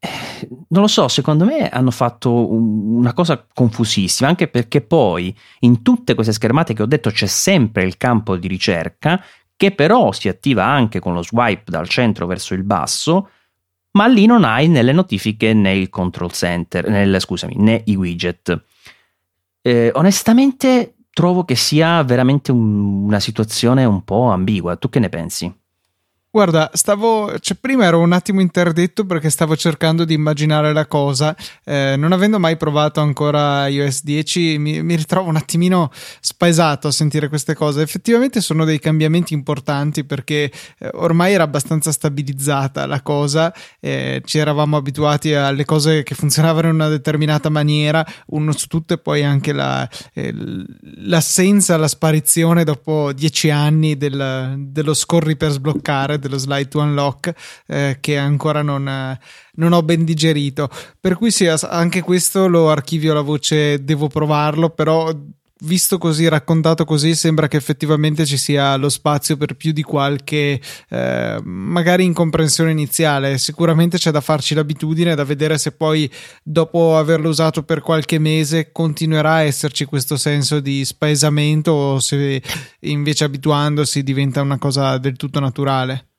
non lo so, secondo me hanno fatto una cosa confusissima, anche perché poi in tutte queste schermate che ho detto c'è sempre il campo di ricerca, che però si attiva anche con lo swipe dal centro verso il basso, ma lì non hai né le notifiche né il control center, nel, scusami, né i widget. Eh, onestamente trovo che sia veramente un, una situazione un po' ambigua. Tu che ne pensi? Guarda, stavo, cioè prima ero un attimo interdetto perché stavo cercando di immaginare la cosa, eh, non avendo mai provato ancora iOS 10 mi, mi, ritrovo un attimino spaesato a sentire queste cose, effettivamente sono dei cambiamenti importanti perché eh, ormai era abbastanza stabilizzata la cosa, eh, ci eravamo abituati alle cose che funzionavano in una determinata maniera, uno su tutte poi anche la, eh, l'assenza, la sparizione dopo dieci anni del, dello scorri per sbloccare dello slide to unlock eh, che ancora non, eh, non, ho ben digerito. Per cui sì, anche questo lo archivio la voce, devo provarlo, però visto così, raccontato così, sembra che effettivamente ci sia lo spazio per più di qualche eh, magari incomprensione iniziale. Sicuramente c'è da farci l'abitudine, da vedere se poi dopo averlo usato per qualche mese continuerà a esserci questo senso di spaesamento o se invece abituandosi diventa una cosa del tutto naturale.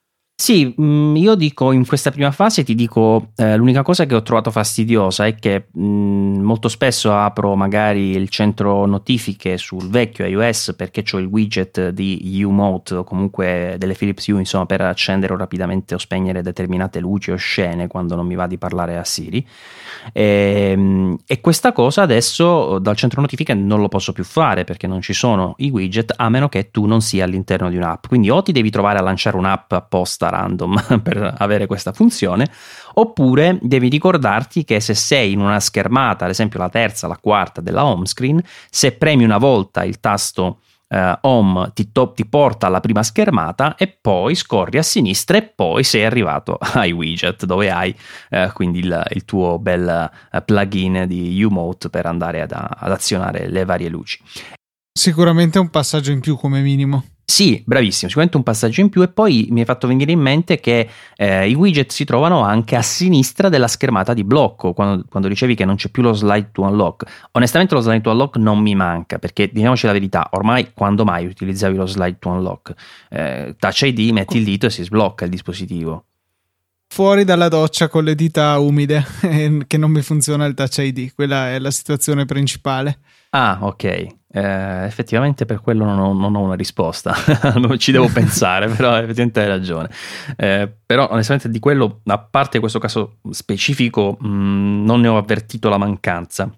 Sì, mm, io dico in questa prima fase ti dico eh, l'unica cosa che ho trovato fastidiosa è che mh, mm, molto spesso apro magari il centro notifiche sul vecchio iOS perché ho il widget di U-Mode o comunque delle Philips U insomma per accendere rapidamente o spegnere determinate luci o scene quando non mi va di parlare a Siri. E, ehm, e questa cosa adesso dal centro notifiche non lo posso più fare perché non ci sono i widget a meno che tu non sia all'interno di un'app. Quindi o ti devi trovare a lanciare un'app apposta random per avere questa funzione, oppure devi ricordarti che se sei in una schermata, ad esempio la terza, la quarta della home screen, se premi una volta il tasto Uh, home ti, to- ti, porta alla prima schermata e poi scorri a sinistra e poi sei arrivato ai widget dove hai uh, quindi il, il, tuo bel uh, plugin di U-Mode per andare ad, ad azionare le varie luci. Sicuramente un passaggio in più come minimo. Sì, bravissimo, sicuramente un passaggio in più e poi mi hai fatto venire in mente che eh, i widget si trovano anche a sinistra della schermata di blocco, quando, quando, dicevi che non c'è più lo slide to unlock. Onestamente lo slide to unlock non mi manca, perché diciamoci la verità, ormai quando mai utilizzavi lo slide to unlock? Eh, touch ID, metti il dito e si sblocca il dispositivo. Fuori dalla doccia con le dita umide, che non mi funziona il touch ID, quella è la situazione principale. Ah, ok. Eh, effettivamente per quello non ho, non ho una risposta, ci devo pensare, però effettivamente hai ragione. Eh, però onestamente di quello, a parte questo caso specifico, mh, mm, non ne ho avvertito la mancanza.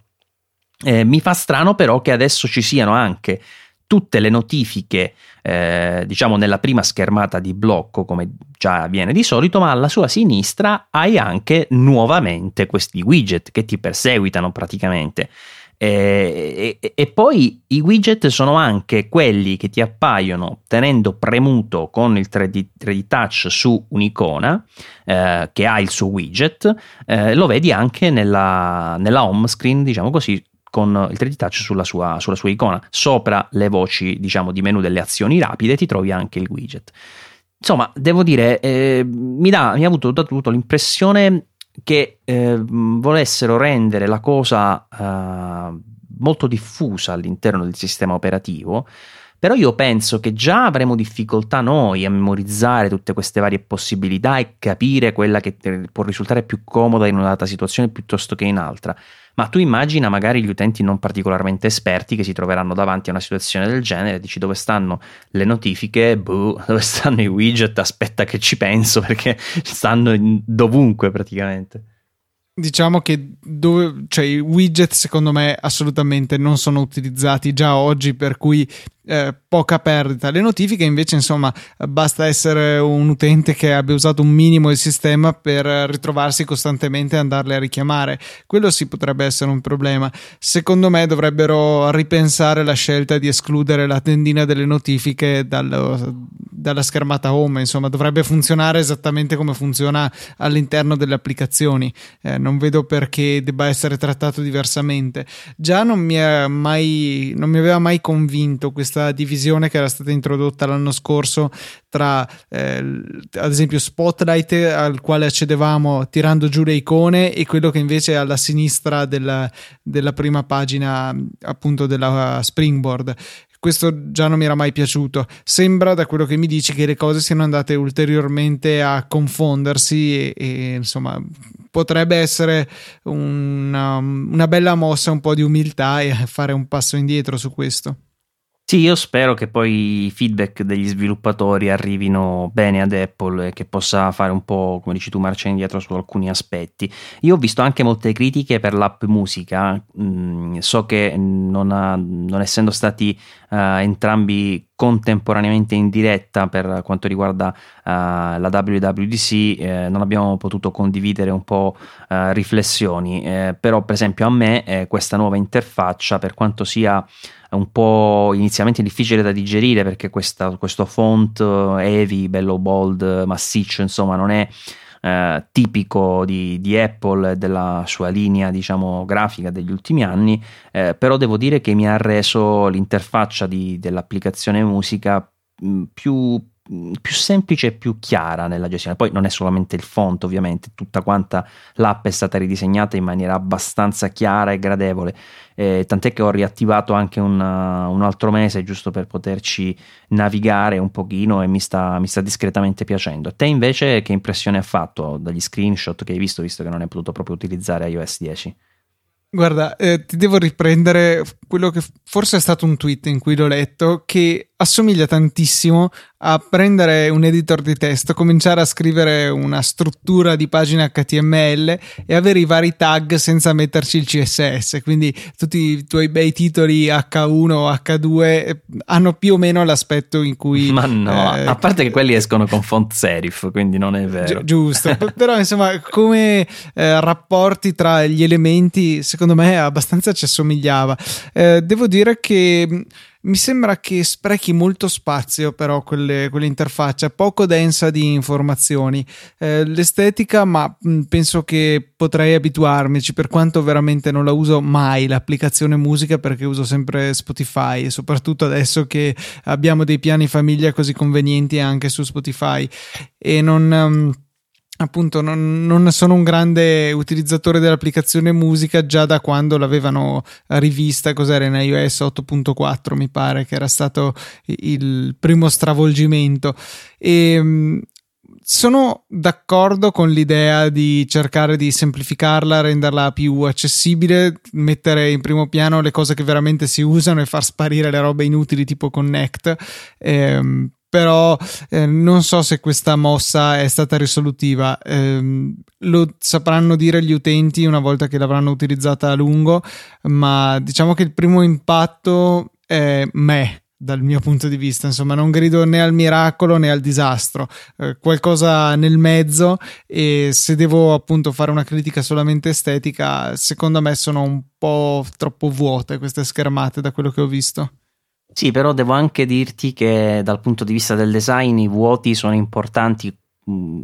Eh, mi fa strano però che adesso ci siano anche tutte le notifiche, eh, diciamo nella prima schermata di blocco, come già avviene di solito, ma alla sua sinistra hai anche nuovamente questi widget che ti perseguitano praticamente. E, e, e, poi i widget sono anche quelli che ti appaiono tenendo premuto con il 3D, 3D Touch su un'icona eh, che ha il suo widget, eh, lo vedi anche nella, nella home screen, diciamo così, con il 3D Touch sulla sua, sulla sua icona. Sopra le voci, diciamo, di menu delle azioni rapide ti trovi anche il widget. Insomma, devo dire, eh, mi, dà, mi ha avuto, dato l'impressione che eh, volessero rendere la cosa eh, molto diffusa all'interno del sistema operativo, però io penso che già avremo difficoltà noi a memorizzare tutte queste varie possibilità e capire quella che può risultare più comoda in una data situazione piuttosto che in altra. Ma tu immagina magari gli utenti non particolarmente esperti che si troveranno davanti a una situazione del genere, dici dove stanno le notifiche, boh, dove stanno i widget, aspetta che ci penso perché stanno dovunque praticamente. Diciamo che dove, cioè, i widget secondo me assolutamente non sono utilizzati già oggi, per cui eh, poca perdita. Le notifiche invece, insomma, basta essere un utente che abbia usato un minimo il sistema per ritrovarsi costantemente e andarle a richiamare. Quello sì potrebbe essere un problema. Secondo me dovrebbero ripensare la scelta di escludere la tendina delle notifiche dal, dalla schermata home, insomma, dovrebbe funzionare esattamente come funziona all'interno delle applicazioni. Eh, non vedo perché debba essere trattato diversamente. Già non mi, mai, non mi aveva mai convinto questo questa divisione che era stata introdotta l'anno scorso tra eh, ad esempio Spotlight al quale accedevamo tirando giù le icone e quello che invece è alla sinistra della, della prima pagina appunto della Springboard questo già non mi era mai piaciuto. Sembra da quello che mi dici che le cose siano andate ulteriormente a confondersi e, e insomma potrebbe essere una, una bella mossa, un po' di umiltà e fare un passo indietro su questo. Sì, io spero che poi i feedback degli sviluppatori arrivino bene ad Apple e che possa fare un po', come dici tu, marcia indietro su alcuni aspetti. Io ho visto anche molte critiche per l'app musica, mm, so che non, ha, non essendo stati uh, entrambi contemporaneamente in diretta per quanto riguarda uh, la WWDC eh, non abbiamo potuto condividere un po' uh, riflessioni eh, però per esempio a me eh, questa nuova interfaccia per quanto sia un po' inizialmente difficile da digerire perché questa, questo font heavy, bello bold, massiccio insomma non è eh, tipico di, di, Apple e della sua linea diciamo grafica degli ultimi anni eh, però devo dire che mi ha reso l'interfaccia di, dell'applicazione musica più più semplice e più chiara nella gestione. Poi non è solamente il font, ovviamente, tutta quanta l'app è stata ridisegnata in maniera abbastanza chiara e gradevole. Eh, tant'è che ho riattivato anche un, un, altro mese giusto per poterci navigare un pochino e mi sta, mi sta discretamente piacendo. A te invece che impressione ha fatto dagli screenshot che hai visto, visto che non hai potuto proprio utilizzare iOS 10? Guarda, eh, ti devo riprendere quello che forse è stato un tweet in cui l'ho letto, che assomiglia tantissimo a prendere un editor di testo, cominciare a scrivere una struttura di pagina HTML e avere i vari tag senza metterci il CSS. Quindi tutti i tuoi bei titoli H1 o H2 eh, hanno più o meno l'aspetto in cui. Ma no, eh, a parte che quelli escono con font serif, quindi non è vero. Gi- giusto, però insomma, come eh, rapporti tra gli elementi, secondo me abbastanza ci assomigliava. Eh, devo dire che mi sembra che sprechi molto spazio però quelle, quell'interfaccia, poco densa di informazioni. Eh, l'estetica, ma mh, penso che potrei abituarmici, per quanto veramente non la uso mai l'applicazione musica perché uso sempre Spotify e soprattutto adesso che abbiamo dei piani famiglia così convenienti anche su Spotify e non... Um, appunto non, non, sono un grande utilizzatore dell'applicazione musica già da quando l'avevano rivista, cos'era in iOS 8.4 mi pare che era stato il primo stravolgimento e mm, sono d'accordo con l'idea di cercare di semplificarla, renderla più accessibile, mettere in primo piano le cose che veramente si usano e far sparire le robe inutili tipo Connect. Ehm, però eh, non so se questa mossa è stata risolutiva. Eh, lo sapranno dire gli utenti una volta che l'avranno utilizzata a lungo, ma diciamo che il primo impatto è me dal mio punto di vista, insomma, non grido né al miracolo né al disastro, eh, qualcosa nel mezzo e se devo appunto fare una critica solamente estetica, secondo me sono un po' troppo vuote queste schermate da quello che ho visto. Sì, però devo anche dirti che dal punto di vista del design i vuoti sono importanti mh,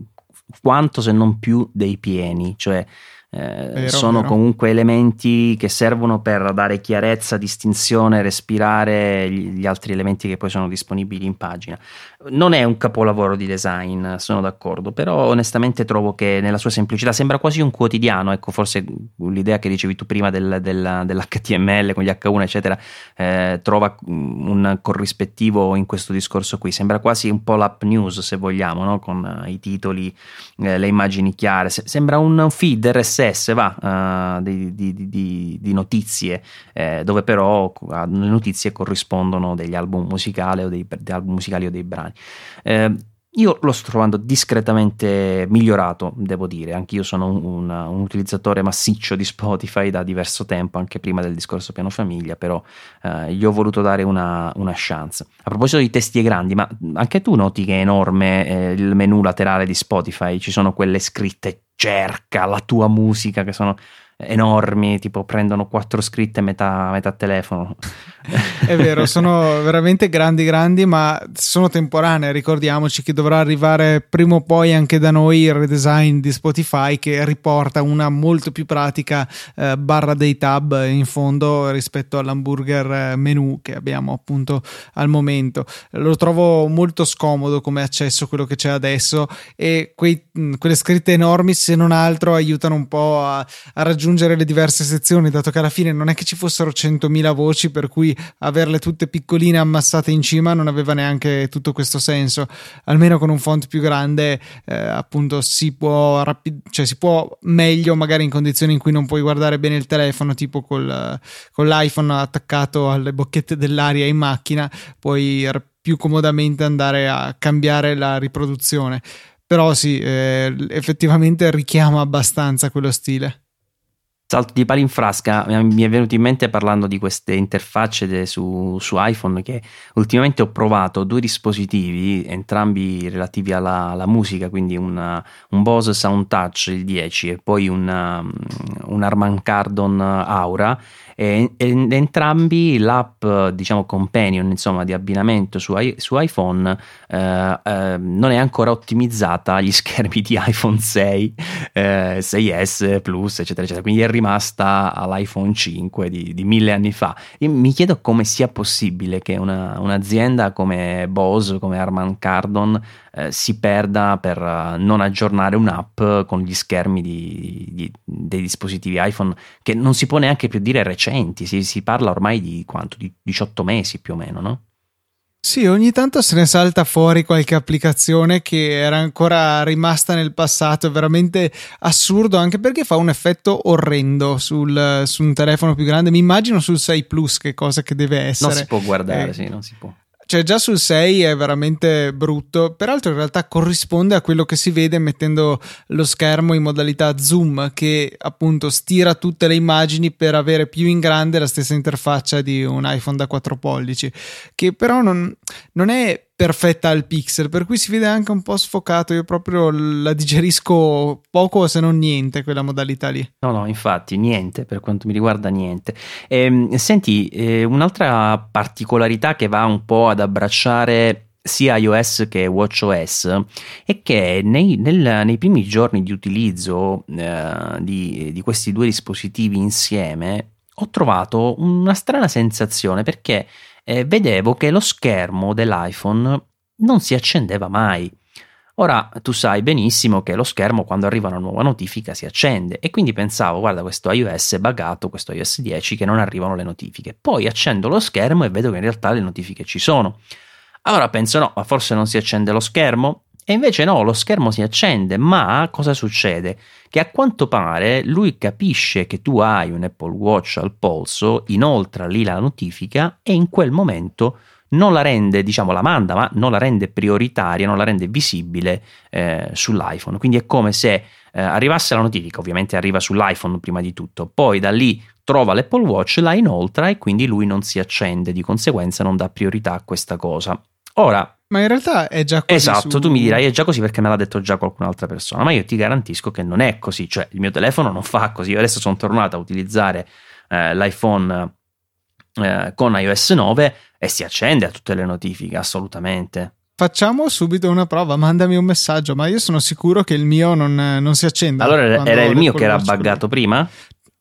quanto se non più dei pieni, cioè eh, vero, sono vero. comunque elementi che servono per dare chiarezza, distinzione, respirare gli, gli, altri elementi che poi sono disponibili in pagina. Non è un capolavoro di design, sono d'accordo, però onestamente trovo che nella sua semplicità sembra quasi un quotidiano, ecco forse l'idea che dicevi tu prima del, del, dell'HTML con gli H1 eccetera eh, trova un corrispettivo in questo discorso qui, sembra quasi un po' l'app news se vogliamo, no? con i titoli, eh, le immagini chiare, Se, sembra un feed RSS va, uh, di, di, di, di, notizie, eh, dove però alle notizie corrispondono degli album musicali o dei, dei album musicali o dei brani. Eh, io lo sto trovando discretamente migliorato, devo dire, anche io sono un, un, utilizzatore massiccio di Spotify da diverso tempo, anche prima del discorso piano famiglia, però eh, gli ho voluto dare una, una, chance. A proposito di testi grandi, ma anche tu noti che è enorme eh, il menu laterale di Spotify, ci sono quelle scritte cerca la tua musica che sono enormi, tipo prendono quattro scritte metà, metà telefono. È vero, sono veramente grandi, grandi, ma sono temporanee. Ricordiamoci che dovrà arrivare prima o poi anche da noi il redesign di Spotify che riporta una molto più pratica eh, barra dei tab in fondo rispetto all'hamburger eh, menu che abbiamo appunto al momento. Lo trovo molto scomodo come accesso quello che c'è adesso e quei, quelle scritte enormi, se non altro, aiutano un po' a, a raggiungere aggiungere le diverse sezioni, dato che alla fine non è che ci fossero 100.000 voci, per cui averle tutte piccoline ammassate in cima non aveva neanche tutto questo senso. Almeno con un font più grande, eh, appunto, si può, rapid- cioè, si può meglio, magari in condizioni in cui non puoi guardare bene il telefono, tipo col, con l'iPhone attaccato alle bocchette dell'aria in macchina, puoi più comodamente andare a cambiare la riproduzione. Però sì, eh, effettivamente richiama abbastanza quello stile. Salto di pali in frasca, mi è venuto in mente parlando di queste interfacce su, su, iPhone che ultimamente ho provato due dispositivi, entrambi relativi alla, alla musica, quindi una, un Bose Sound Touch il 10 e poi una, un Harman Kardon Aura e, e entrambi l'app diciamo companion insomma di abbinamento su, su iPhone eh, eh, non è ancora ottimizzata agli schermi di iPhone 6 eh, 6S Plus eccetera eccetera. Quindi è rimasta all'iPhone 5 di, di mille anni fa. Io mi chiedo come sia possibile che una, un'azienda come Bose come Harman Kardon eh, si perda per uh, non aggiornare un'app con gli schermi di, di, dei dispositivi iPhone che non si può neanche più dire recenti, si, si parla ormai di quanto? Di 18 mesi più o meno, no? Sì, ogni tanto se ne salta fuori qualche applicazione che era ancora rimasta nel passato, è veramente assurdo anche perché fa un effetto orrendo sul, su un telefono più grande. Mi immagino sul 6 Plus che cosa che deve essere. Non si può guardare, eh, sì, non si può cioè già sul 6 è veramente brutto, peraltro in realtà corrisponde a quello che si vede mettendo lo schermo in modalità zoom che appunto stira tutte le immagini per avere più in grande la stessa interfaccia di un iPhone da 4 pollici, che però non, non è perfetta al pixel, per cui si vede anche un po' sfocato. Io proprio la digerisco poco se non niente quella modalità lì. No, no, infatti niente, per quanto mi riguarda niente. E, senti, eh, un'altra particolarità che va un po' ad abbracciare sia iOS che WatchOS è che nei, nel, nei primi giorni di utilizzo eh, di, di questi due dispositivi insieme ho trovato una strana sensazione perché eh, vedevo che lo schermo dell'iPhone non si accendeva mai. Ora tu sai benissimo che lo schermo quando arriva una nuova notifica si accende e quindi pensavo guarda questo iOS è buggato, questo iOS 10 che non arrivano le notifiche. Poi accendo lo schermo e vedo che in realtà le notifiche ci sono. Allora penso no, ma forse non si accende lo schermo? E invece no, lo schermo si accende, ma cosa succede? Che a quanto pare lui capisce che tu hai un Apple Watch al polso, inoltra lì la notifica e in quel momento non la rende, diciamo, la manda, ma non la rende prioritaria, non la rende visibile eh, sull'iPhone. Quindi è come se eh, arrivasse la notifica, ovviamente arriva sull'iPhone prima di tutto, poi da lì trova l'Apple Watch, la inoltra e quindi lui non si accende, di conseguenza non dà priorità a questa cosa. Ora, ma in realtà è già così. Esatto, su... tu mi dirai è già così perché me l'ha detto già qualcun'altra persona, ma io ti garantisco che non è così, cioè il mio telefono non fa così. Io adesso sono tornato a utilizzare eh, l'iPhone eh, con iOS 9 e si accende a tutte le notifiche, assolutamente. Facciamo subito una prova, mandami un messaggio, ma io sono sicuro che il mio non, non si accende. Allora era il mio che era buggato prima?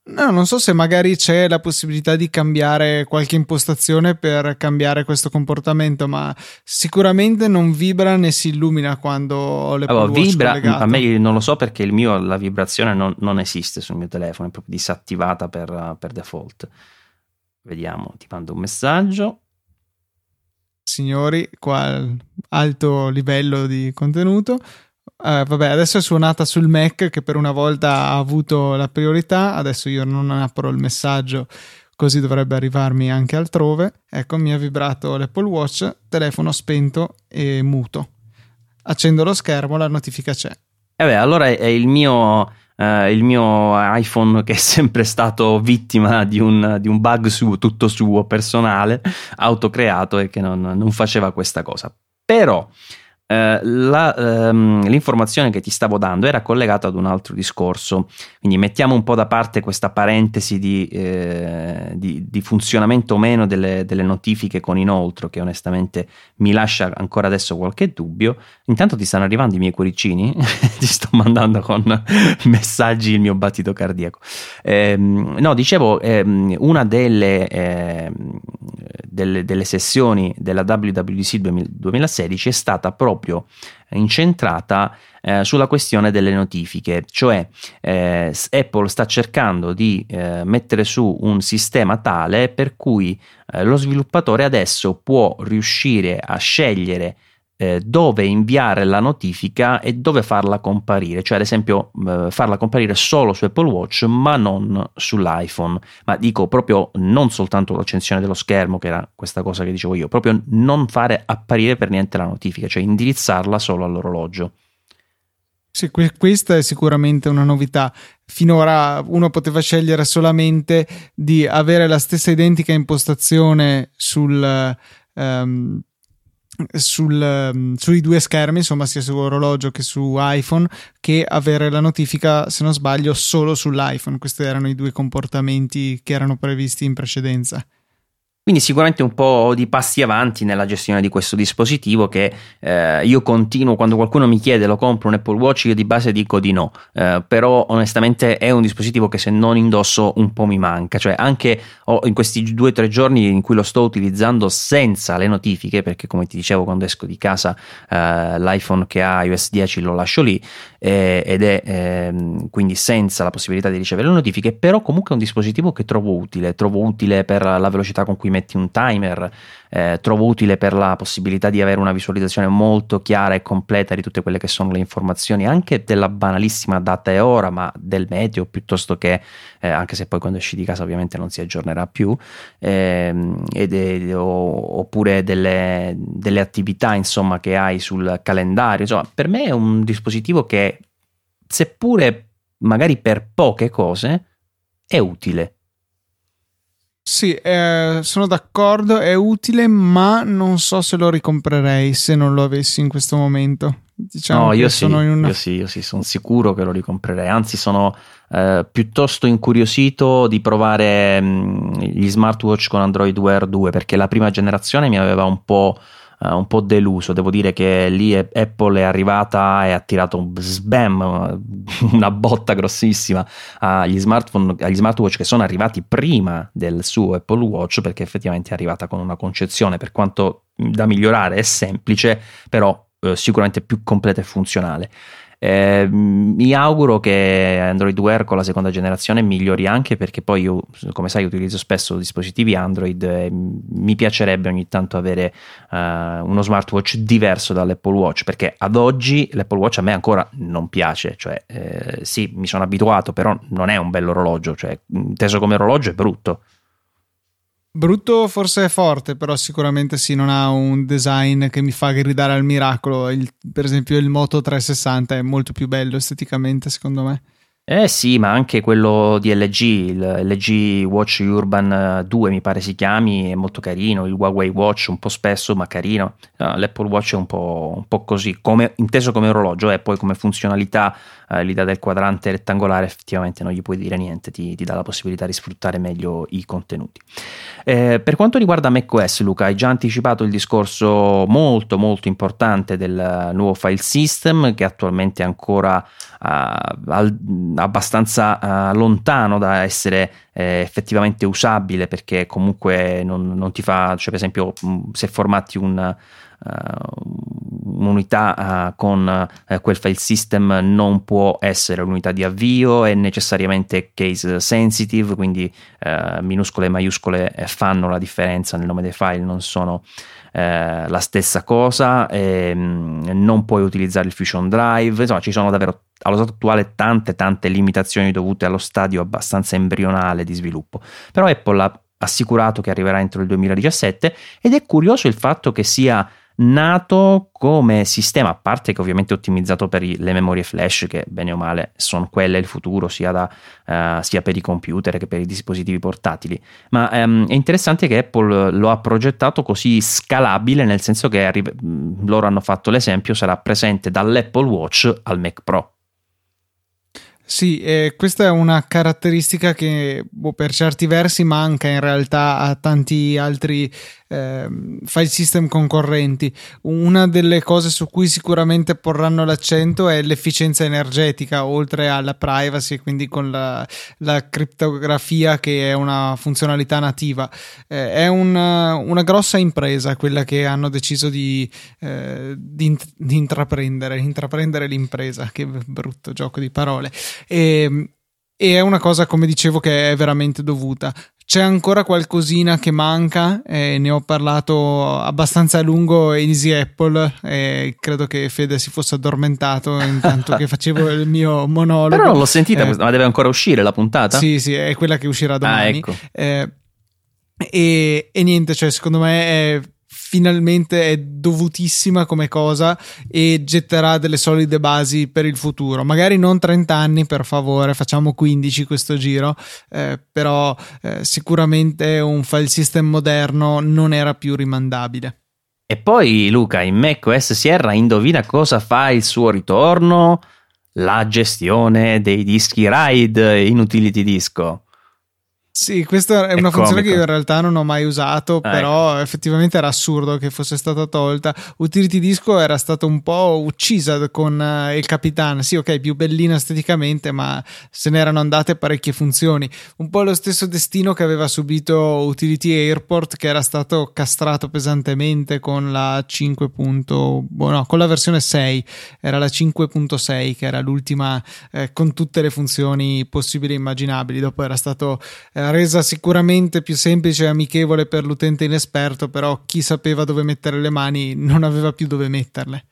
No, non so se magari c'è la possibilità di cambiare qualche impostazione per cambiare questo comportamento, ma sicuramente non vibra né si illumina quando ho le allora, vibra, collegato. A me non lo so perché il mio, la vibrazione non, non esiste sul mio telefono, è proprio disattivata per, per default. Vediamo, ti mando un messaggio. Signori, qua alto livello di contenuto. Uh, vabbè, adesso è suonata sul Mac che per una volta ha avuto la priorità. Adesso io non apro il messaggio, così dovrebbe arrivarmi anche altrove. Ecco, mi ha vibrato l'Apple Watch, telefono spento e muto. Accendo lo schermo, la notifica c'è. E eh beh, allora è il mio, uh, il mio iPhone che è sempre stato vittima di un, di un bug suo, tutto suo, personale, autocreato e che non, non faceva questa cosa. Però eh, la, ehm, l'informazione che ti stavo dando era collegata ad un altro discorso, quindi mettiamo un po' da parte questa parentesi di, eh, di, di funzionamento o meno delle, delle, notifiche con inoltre, che onestamente mi lascia ancora adesso qualche dubbio. Intanto ti stanno arrivando i miei cuoricini, ti sto mandando con messaggi il mio battito cardiaco. Eh, no, dicevo, ehm, una delle, ehm, delle, delle sessioni della WWDC 2016 è stata proprio proprio incentrata eh, sulla questione delle notifiche, cioè eh, Apple sta cercando di eh, mettere su un sistema tale per cui eh, lo sviluppatore adesso può riuscire a scegliere eh, dove inviare la notifica e dove farla comparire, cioè ad esempio eh, farla comparire solo su Apple Watch ma non sull'iPhone, ma dico proprio non soltanto l'accensione dello schermo che era questa cosa che dicevo io, proprio non fare apparire per niente la notifica, cioè indirizzarla solo all'orologio. Sì, questa è sicuramente una novità. Finora uno poteva scegliere solamente di avere la stessa identica impostazione sul, um, sul, mm, sui due schermi, insomma, sia su orologio che su iPhone, che avere la notifica, se non sbaglio, solo sull'iPhone. Questi erano i due comportamenti che erano previsti in precedenza. Quindi sicuramente un po' di passi avanti nella gestione di questo dispositivo che eh, io continuo, quando qualcuno mi chiede lo compro un Apple Watch, io di base dico di no, eh, però onestamente è un dispositivo che se non indosso un po' mi manca, cioè anche oh, in questi due o tre giorni in cui lo sto utilizzando senza le notifiche, perché come ti dicevo quando esco di casa eh, l'iPhone che ha iOS 10 lo lascio lì eh, ed è ehm, quindi senza la possibilità di ricevere le notifiche, però comunque è un dispositivo che trovo utile, trovo utile per la velocità con cui metti un timer, eh, trovo utile per la possibilità di avere una visualizzazione molto chiara e completa di tutte quelle che sono le informazioni, anche della banalissima data e ora, ma del meteo piuttosto che, eh, anche se poi quando esci di casa ovviamente non si aggiornerà più, ehm, ed, ed, o, oppure delle, delle attività insomma che hai sul calendario. Insomma, per me è un dispositivo che, seppure magari per poche cose, è utile Sì, eh, sono d'accordo, è utile, ma non so se lo ricomprerei se non lo avessi in questo momento. Diciamo no, io sì, una... io sì, io sì, sono sicuro che lo ricomprerei. Anzi, sono eh, piuttosto incuriosito di provare mh, gli smartwatch con Android Wear 2 perché la prima generazione mi aveva un po' uh, un po' deluso. Devo dire che lì Apple è arrivata e ha tirato un sbam, una botta grossissima agli smartphone, agli smartwatch che sono arrivati prima del suo Apple Watch, perché effettivamente è arrivata con una concezione, per quanto da migliorare è semplice, però eh, sicuramente più completa e funzionale. Eh, mi auguro che Android Wear con la seconda generazione migliori anche perché poi io, come sai, utilizzo spesso dispositivi Android e mi piacerebbe ogni tanto avere uh, uno smartwatch diverso dall'Apple Watch perché ad oggi l'Apple Watch a me ancora non piace, cioè eh, sì, mi sono abituato, però non è un bello orologio, cioè inteso come orologio è brutto. Brutto forse è forte, però sicuramente sì, non ha un design che mi fa gridare al miracolo. Il, per esempio il Moto 360 è molto più bello esteticamente, secondo me. Eh sì, ma anche quello di LG, il LG Watch Urban 2 mi pare si chiami, è molto carino, il Huawei Watch un po' spesso ma carino, uh, l'Apple Watch è un po', un po così, come, inteso come orologio e eh, poi come funzionalità uh, l'idea del quadrante rettangolare effettivamente non gli puoi dire niente, ti, ti dà la possibilità di sfruttare meglio i contenuti. Eh, per quanto riguarda macOS Luca, hai già anticipato il discorso molto molto importante del nuovo file system che attualmente è ancora al, abbastanza uh, lontano da essere eh, effettivamente usabile perché comunque non, non, ti fa, cioè per esempio se formati un, Uh, un'unità uh, con quel file system non può essere l'unità di avvio, è necessariamente case sensitive, quindi minuscole e maiuscole fanno la differenza nel nome dei file, non sono la stessa cosa, e, um, non puoi utilizzare il Fusion Drive, insomma ci sono davvero allo stato attuale tante tante limitazioni dovute allo stadio abbastanza embrionale di sviluppo. Però Apple ha assicurato che arriverà entro il 2017 ed è curioso il fatto che sia nato come sistema, a parte che ovviamente ottimizzato per le memorie flash, che bene o male sono quelle il futuro, sia, da, uh, sia, per i computer che per i dispositivi portatili. Ma um, è interessante che Apple lo ha progettato così scalabile, nel senso che arri- loro hanno fatto l'esempio, sarà presente dall'Apple Watch al Mac Pro. Sì, eh, questa è una caratteristica che boh, per certi versi manca in realtà a tanti altri eh, file system concorrenti. Una delle cose su cui sicuramente porranno l'accento è l'efficienza energetica, oltre alla privacy, quindi con la, la criptografia che è una funzionalità nativa. Eh, è una, una, grossa impresa quella che hanno deciso di, eh, di, di intraprendere, intraprendere l'impresa, che brutto gioco di parole. E, e è una cosa, come dicevo, che è veramente dovuta. C'è ancora qualcosina che manca, eh, ne ho parlato abbastanza a lungo in Easy Apple e credo che Fede si fosse addormentato intanto che facevo il mio monologo. Però non l'ho sentita, eh, ma deve ancora uscire la puntata? Sì, sì, è quella che uscirà ah, domani. Ah, ecco. eh, e, e, niente, cioè secondo me è finalmente è dovutissima come cosa e getterà delle solide basi per il futuro. Magari non 30 anni, per favore, facciamo 15 questo giro, eh, però eh, sicuramente un file system moderno non era più rimandabile. E poi Luca, in macOS Sierra indovina cosa fa il suo ritorno? La gestione dei dischi RAID in utility disco. Sì, questa è, è una comico. funzione che io in realtà non ho mai usato, ah, però ecco. effettivamente era assurdo che fosse stata tolta. Utility Disco era stata un po' uccisa con uh, il Capitan. Sì, ok, più bellina esteticamente, ma se ne erano andate parecchie funzioni. Un po' lo stesso destino che aveva subito Utility Airport, che era stato castrato pesantemente con la 5. Boh, no, con la versione 6, era la 5.6 che era l'ultima eh, con tutte le funzioni possibili e immaginabili. Dopo era stato eh, resa sicuramente più semplice e amichevole per l'utente inesperto, però chi sapeva dove mettere le mani non aveva più dove metterle.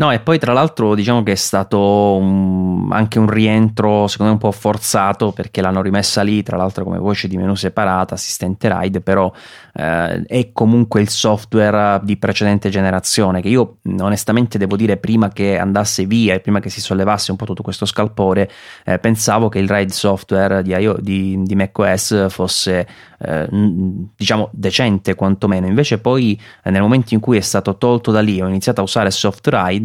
No, e poi tra l'altro diciamo che è stato un, anche un rientro secondo me un po' forzato perché l'hanno rimessa lì, tra l'altro come voce di menu separata, assistente RAID, però eh, è comunque il software di precedente generazione che io onestamente devo dire prima che andasse via e prima che si sollevasse un po' tutto questo scalpore, eh, pensavo che il RAID software di, IO, di, di macOS fosse eh, diciamo decente quantomeno, invece poi nel momento in cui è stato tolto da lì ho iniziato a usare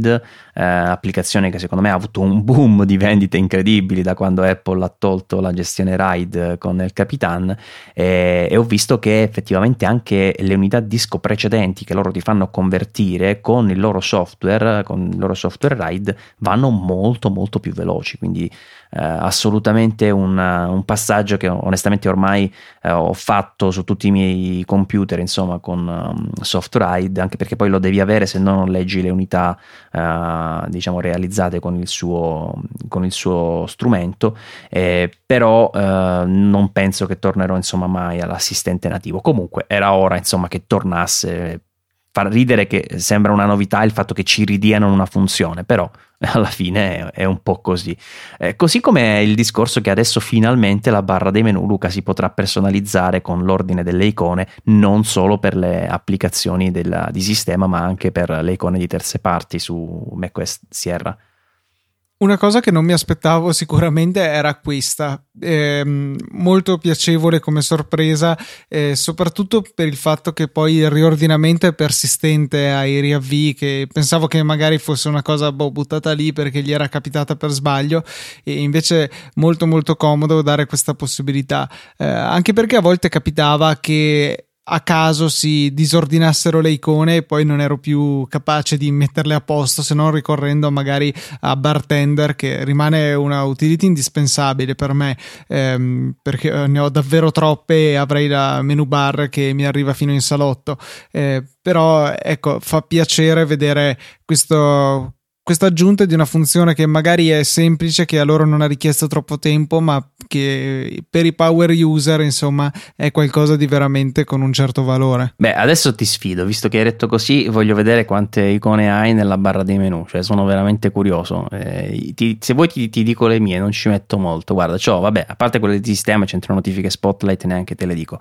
Eh, applicazione che secondo me ha avuto un boom di vendite incredibili da quando Apple ha tolto la gestione RAID con il Capitan e, e ho visto che effettivamente anche le unità disco precedenti che loro ti fanno convertire con il loro software, con il loro software RAID vanno molto molto più veloci, quindi eh, assolutamente un, un, passaggio che onestamente ormai eh, ho fatto su tutti i miei computer insomma con um, SoftRide anche perché poi lo devi avere se no non leggi le unità eh, diciamo realizzate con il suo, con il suo strumento. Eh, però eh, non penso che tornerò insomma mai all'assistente nativo. Comunque era ora insomma che tornasse. Fa ridere che sembra una novità il fatto che ci ridiano una funzione, però alla fine è, un po' così. Eh, così come il discorso che adesso finalmente la barra dei menu Luca si potrà personalizzare con l'ordine delle icone, non solo per le applicazioni della, di sistema, ma anche per le icone di terze parti su macOS Sierra. Una cosa che non mi aspettavo sicuramente era questa, eh, molto piacevole come sorpresa, eh, soprattutto per il fatto che poi il riordinamento è persistente ai riavvii, che pensavo che magari fosse una cosa boh, buttata lì perché gli era capitata per sbaglio, e invece molto molto comodo dare questa possibilità, eh, anche perché a volte capitava che a caso si disordinassero le icone e poi non ero più capace di metterle a posto se non ricorrendo magari a bartender che rimane una utility indispensabile per me ehm, perché ne ho davvero troppe e avrei la menu bar che mi arriva fino in salotto. Eh, però ecco fa piacere vedere questo questa aggiunta di una funzione che magari è semplice, che a loro non ha richiesto troppo tempo, ma che per i power user, insomma, è qualcosa di veramente con un certo valore. Beh, adesso ti sfido, visto che hai detto così, voglio vedere quante icone hai nella barra dei menu, cioè sono veramente curioso. Eh, ti, se vuoi ti, ti, dico le mie, non ci metto molto. Guarda, ciò, vabbè, a parte quelle di sistema, centro notifiche spotlight, neanche te le dico.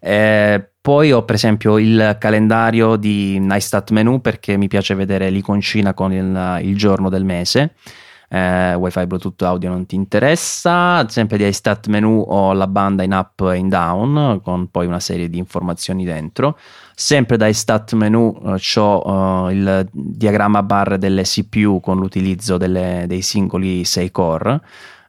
Eh, poi ho per esempio il calendario di iStat Menu perché mi piace vedere l'iconcina con il, il giorno del mese. Eh, wifi Bluetooth audio non ti interessa. Esempio di iStat Menu ho la banda in up e in down con poi una serie di informazioni dentro. Sempre da iStat Menu eh, ho eh, il diagramma barre delle CPU con l'utilizzo delle, dei singoli 6 core.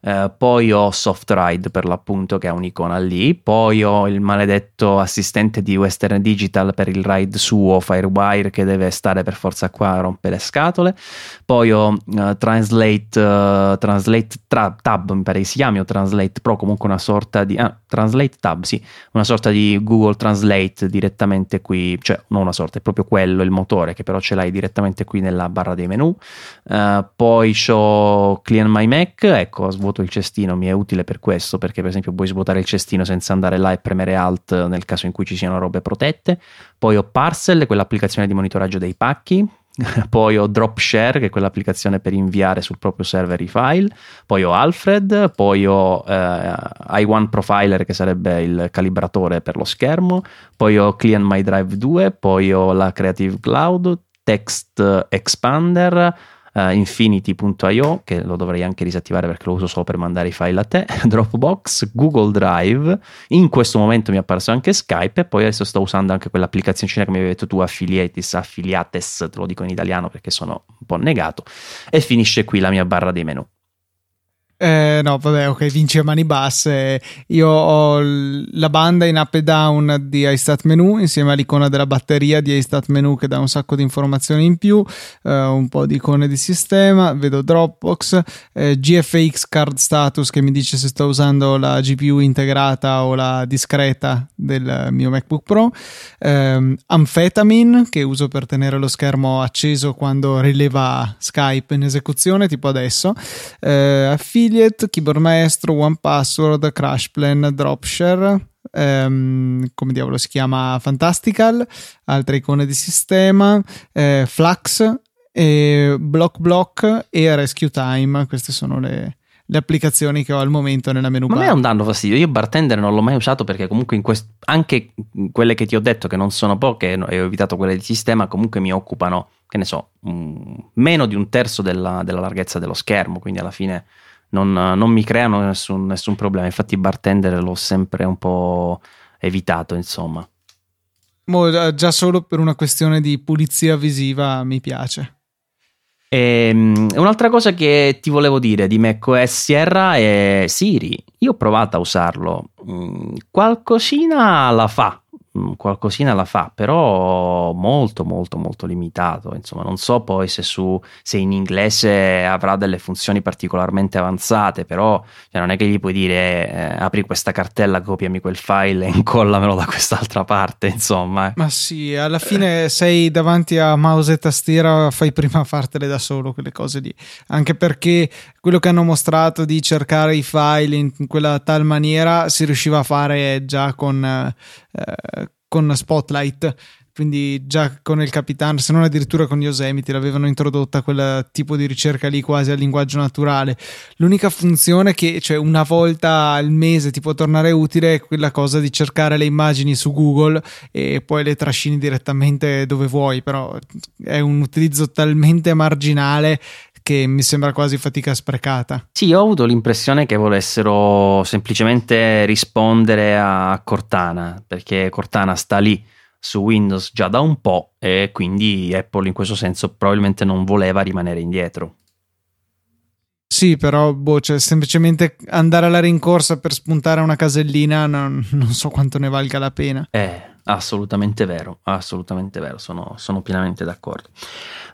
Eh, poi ho SoftRide per l'appunto che è un'icona lì, poi ho il maledetto assistente di Western Digital per il ride suo Firewire che deve stare per forza qua a rompere le scatole, poi ho uh, Translate, uh, Translate tra- Tab mi pare che si chiami o Translate Pro comunque una sorta di ah, Translate Tab sì, una sorta di Google Translate direttamente qui, cioè non una sorta, è proprio quello il motore che però ce l'hai direttamente qui nella barra dei menu, poi ho Clean My Mac, ecco svuoto svuoto il cestino mi è utile per questo, perché per esempio puoi svuotare il cestino senza andare là e premere Alt nel caso in cui ci siano robe protette. Poi ho Parcel, quell'applicazione di monitoraggio dei pacchi. poi ho Dropshare, che è quell'applicazione per inviare sul proprio server i file. Poi ho Alfred, poi ho eh, i1 Profiler, che sarebbe il calibratore per lo schermo. Poi ho Clean My Drive 2, poi ho la Creative Cloud, Text Expander uh, infinity.io che lo dovrei anche disattivare perché lo uso solo per mandare i file a te, Dropbox, Google Drive, in questo momento mi è apparso anche Skype e poi adesso sto usando anche quell'applicazione che mi avevi detto tu, Affiliates, Affiliates, te lo dico in italiano perché sono un po' negato, e finisce qui la mia barra dei menu. Eh, no, vabbè, ok, vince a mani basse. Io ho la banda in up e down di iStat Menu insieme all'icona della batteria di iStat Menu che dà un sacco di informazioni in più, eh, un po' di icone di sistema, vedo Dropbox, eh, GFX Card Status che mi dice se sto usando la GPU integrata o la discreta del mio MacBook Pro, ehm, Amphetamine che uso per tenere lo schermo acceso quando rileva Skype in esecuzione, tipo adesso, eh, Affiliate, Keyboard Maestro, One Password, Crash Plan, Dropshare, ehm, come diavolo si chiama, Fantastical, altre icone di sistema, eh, Flux e Block Block e Rescue Time. Queste sono le, le applicazioni che ho al momento nella menu bar. Ma a me non danno fastidio. Io bartender non l'ho mai usato perché comunque in quest- anche quelle che ti ho detto che non sono poche e ho evitato quelle di sistema comunque mi occupano, che ne so, um, meno di un terzo della, della, larghezza dello schermo, quindi alla fine non, non mi creano nessun, nessun problema. Infatti bartender l'ho sempre un po' evitato, insomma. Mo, già solo per una questione di pulizia visiva mi piace. E, um, un'altra cosa che ti volevo dire di macOS Sierra è Siri. Io ho provato a usarlo, mm, qualcosina la fa, qualcosina la fa, però molto molto molto limitato. Insomma, non so poi se, su, se in inglese avrà delle funzioni particolarmente avanzate, però cioè, non è che gli puoi dire eh, apri questa cartella, copiami quel file e incollamelo da quest'altra parte, insomma. Eh. Ma sì, alla fine sei davanti a mouse e tastiera, fai prima fartele da solo quelle cose lì, anche perché quello che hanno mostrato di cercare i file in quella tal maniera si riusciva a fare già con eh, con Spotlight quindi già con il Capitan, se non addirittura con Yosemite, l'avevano introdotta quel tipo di ricerca lì quasi a linguaggio naturale. L'unica funzione che, cioè una volta al mese ti può tornare utile è quella cosa di cercare le immagini su Google e poi le trascini direttamente dove vuoi, però è un utilizzo talmente marginale che mi sembra quasi fatica sprecata. Sì, ho avuto l'impressione che volessero semplicemente rispondere a Cortana, perché Cortana sta lì su Windows già da un po' e quindi Apple in questo senso probabilmente non voleva rimanere indietro. Sì, però boh, cioè, semplicemente andare alla rincorsa per spuntare una casellina non, non so quanto ne valga la pena. Eh, Assolutamente vero, assolutamente vero, sono, sono pienamente d'accordo.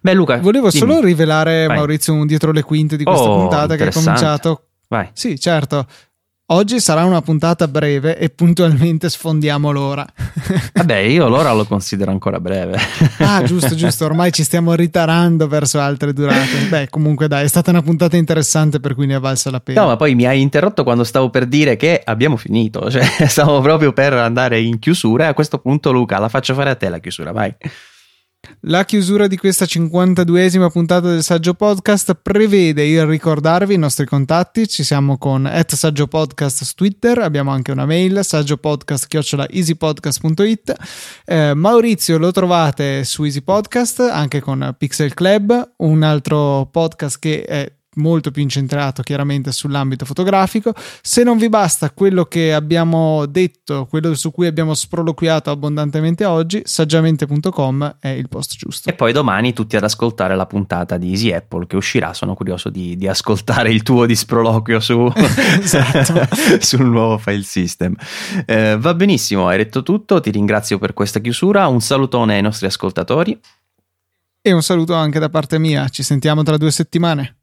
Beh, Luca, volevo dimmi. solo rivelare, Vai. Maurizio, un dietro le quinte di questa oh, puntata che è cominciato. Vai. Sì, certo. Oggi sarà una puntata breve e puntualmente sfondiamo l'ora. Vabbè, io l'ora lo considero ancora breve. ah, giusto, giusto, ormai ci stiamo ritarando verso altre durate. Beh, comunque dai, è stata una puntata interessante per cui ne è valsa la pena. No, ma poi mi hai interrotto quando stavo per dire che abbiamo finito, cioè stavo proprio per andare in chiusura e a questo punto Luca, la faccio fare a te la chiusura, vai. La chiusura di questa 52esima puntata del Saggio Podcast prevede il ricordarvi i nostri contatti. Ci siamo con Saggio Podcast su Twitter, abbiamo anche una mail saggiopodcast.easypodcast.it. Eh, Maurizio lo trovate su Easy Podcast anche con Pixel Club, un altro podcast che è molto più incentrato chiaramente sull'ambito fotografico. Se non vi basta quello che abbiamo detto, quello su cui abbiamo sproloquiato abbondantemente oggi, saggiamente.com è il posto giusto. E poi domani tutti ad ascoltare la puntata di Easy Apple che uscirà. Sono curioso di, di ascoltare il tuo di sproloquio su, esatto. sul nuovo file system. Eh, va benissimo, hai detto tutto. Ti ringrazio per questa chiusura. Un salutone ai nostri ascoltatori. E un saluto anche da parte mia. Ci sentiamo tra due settimane.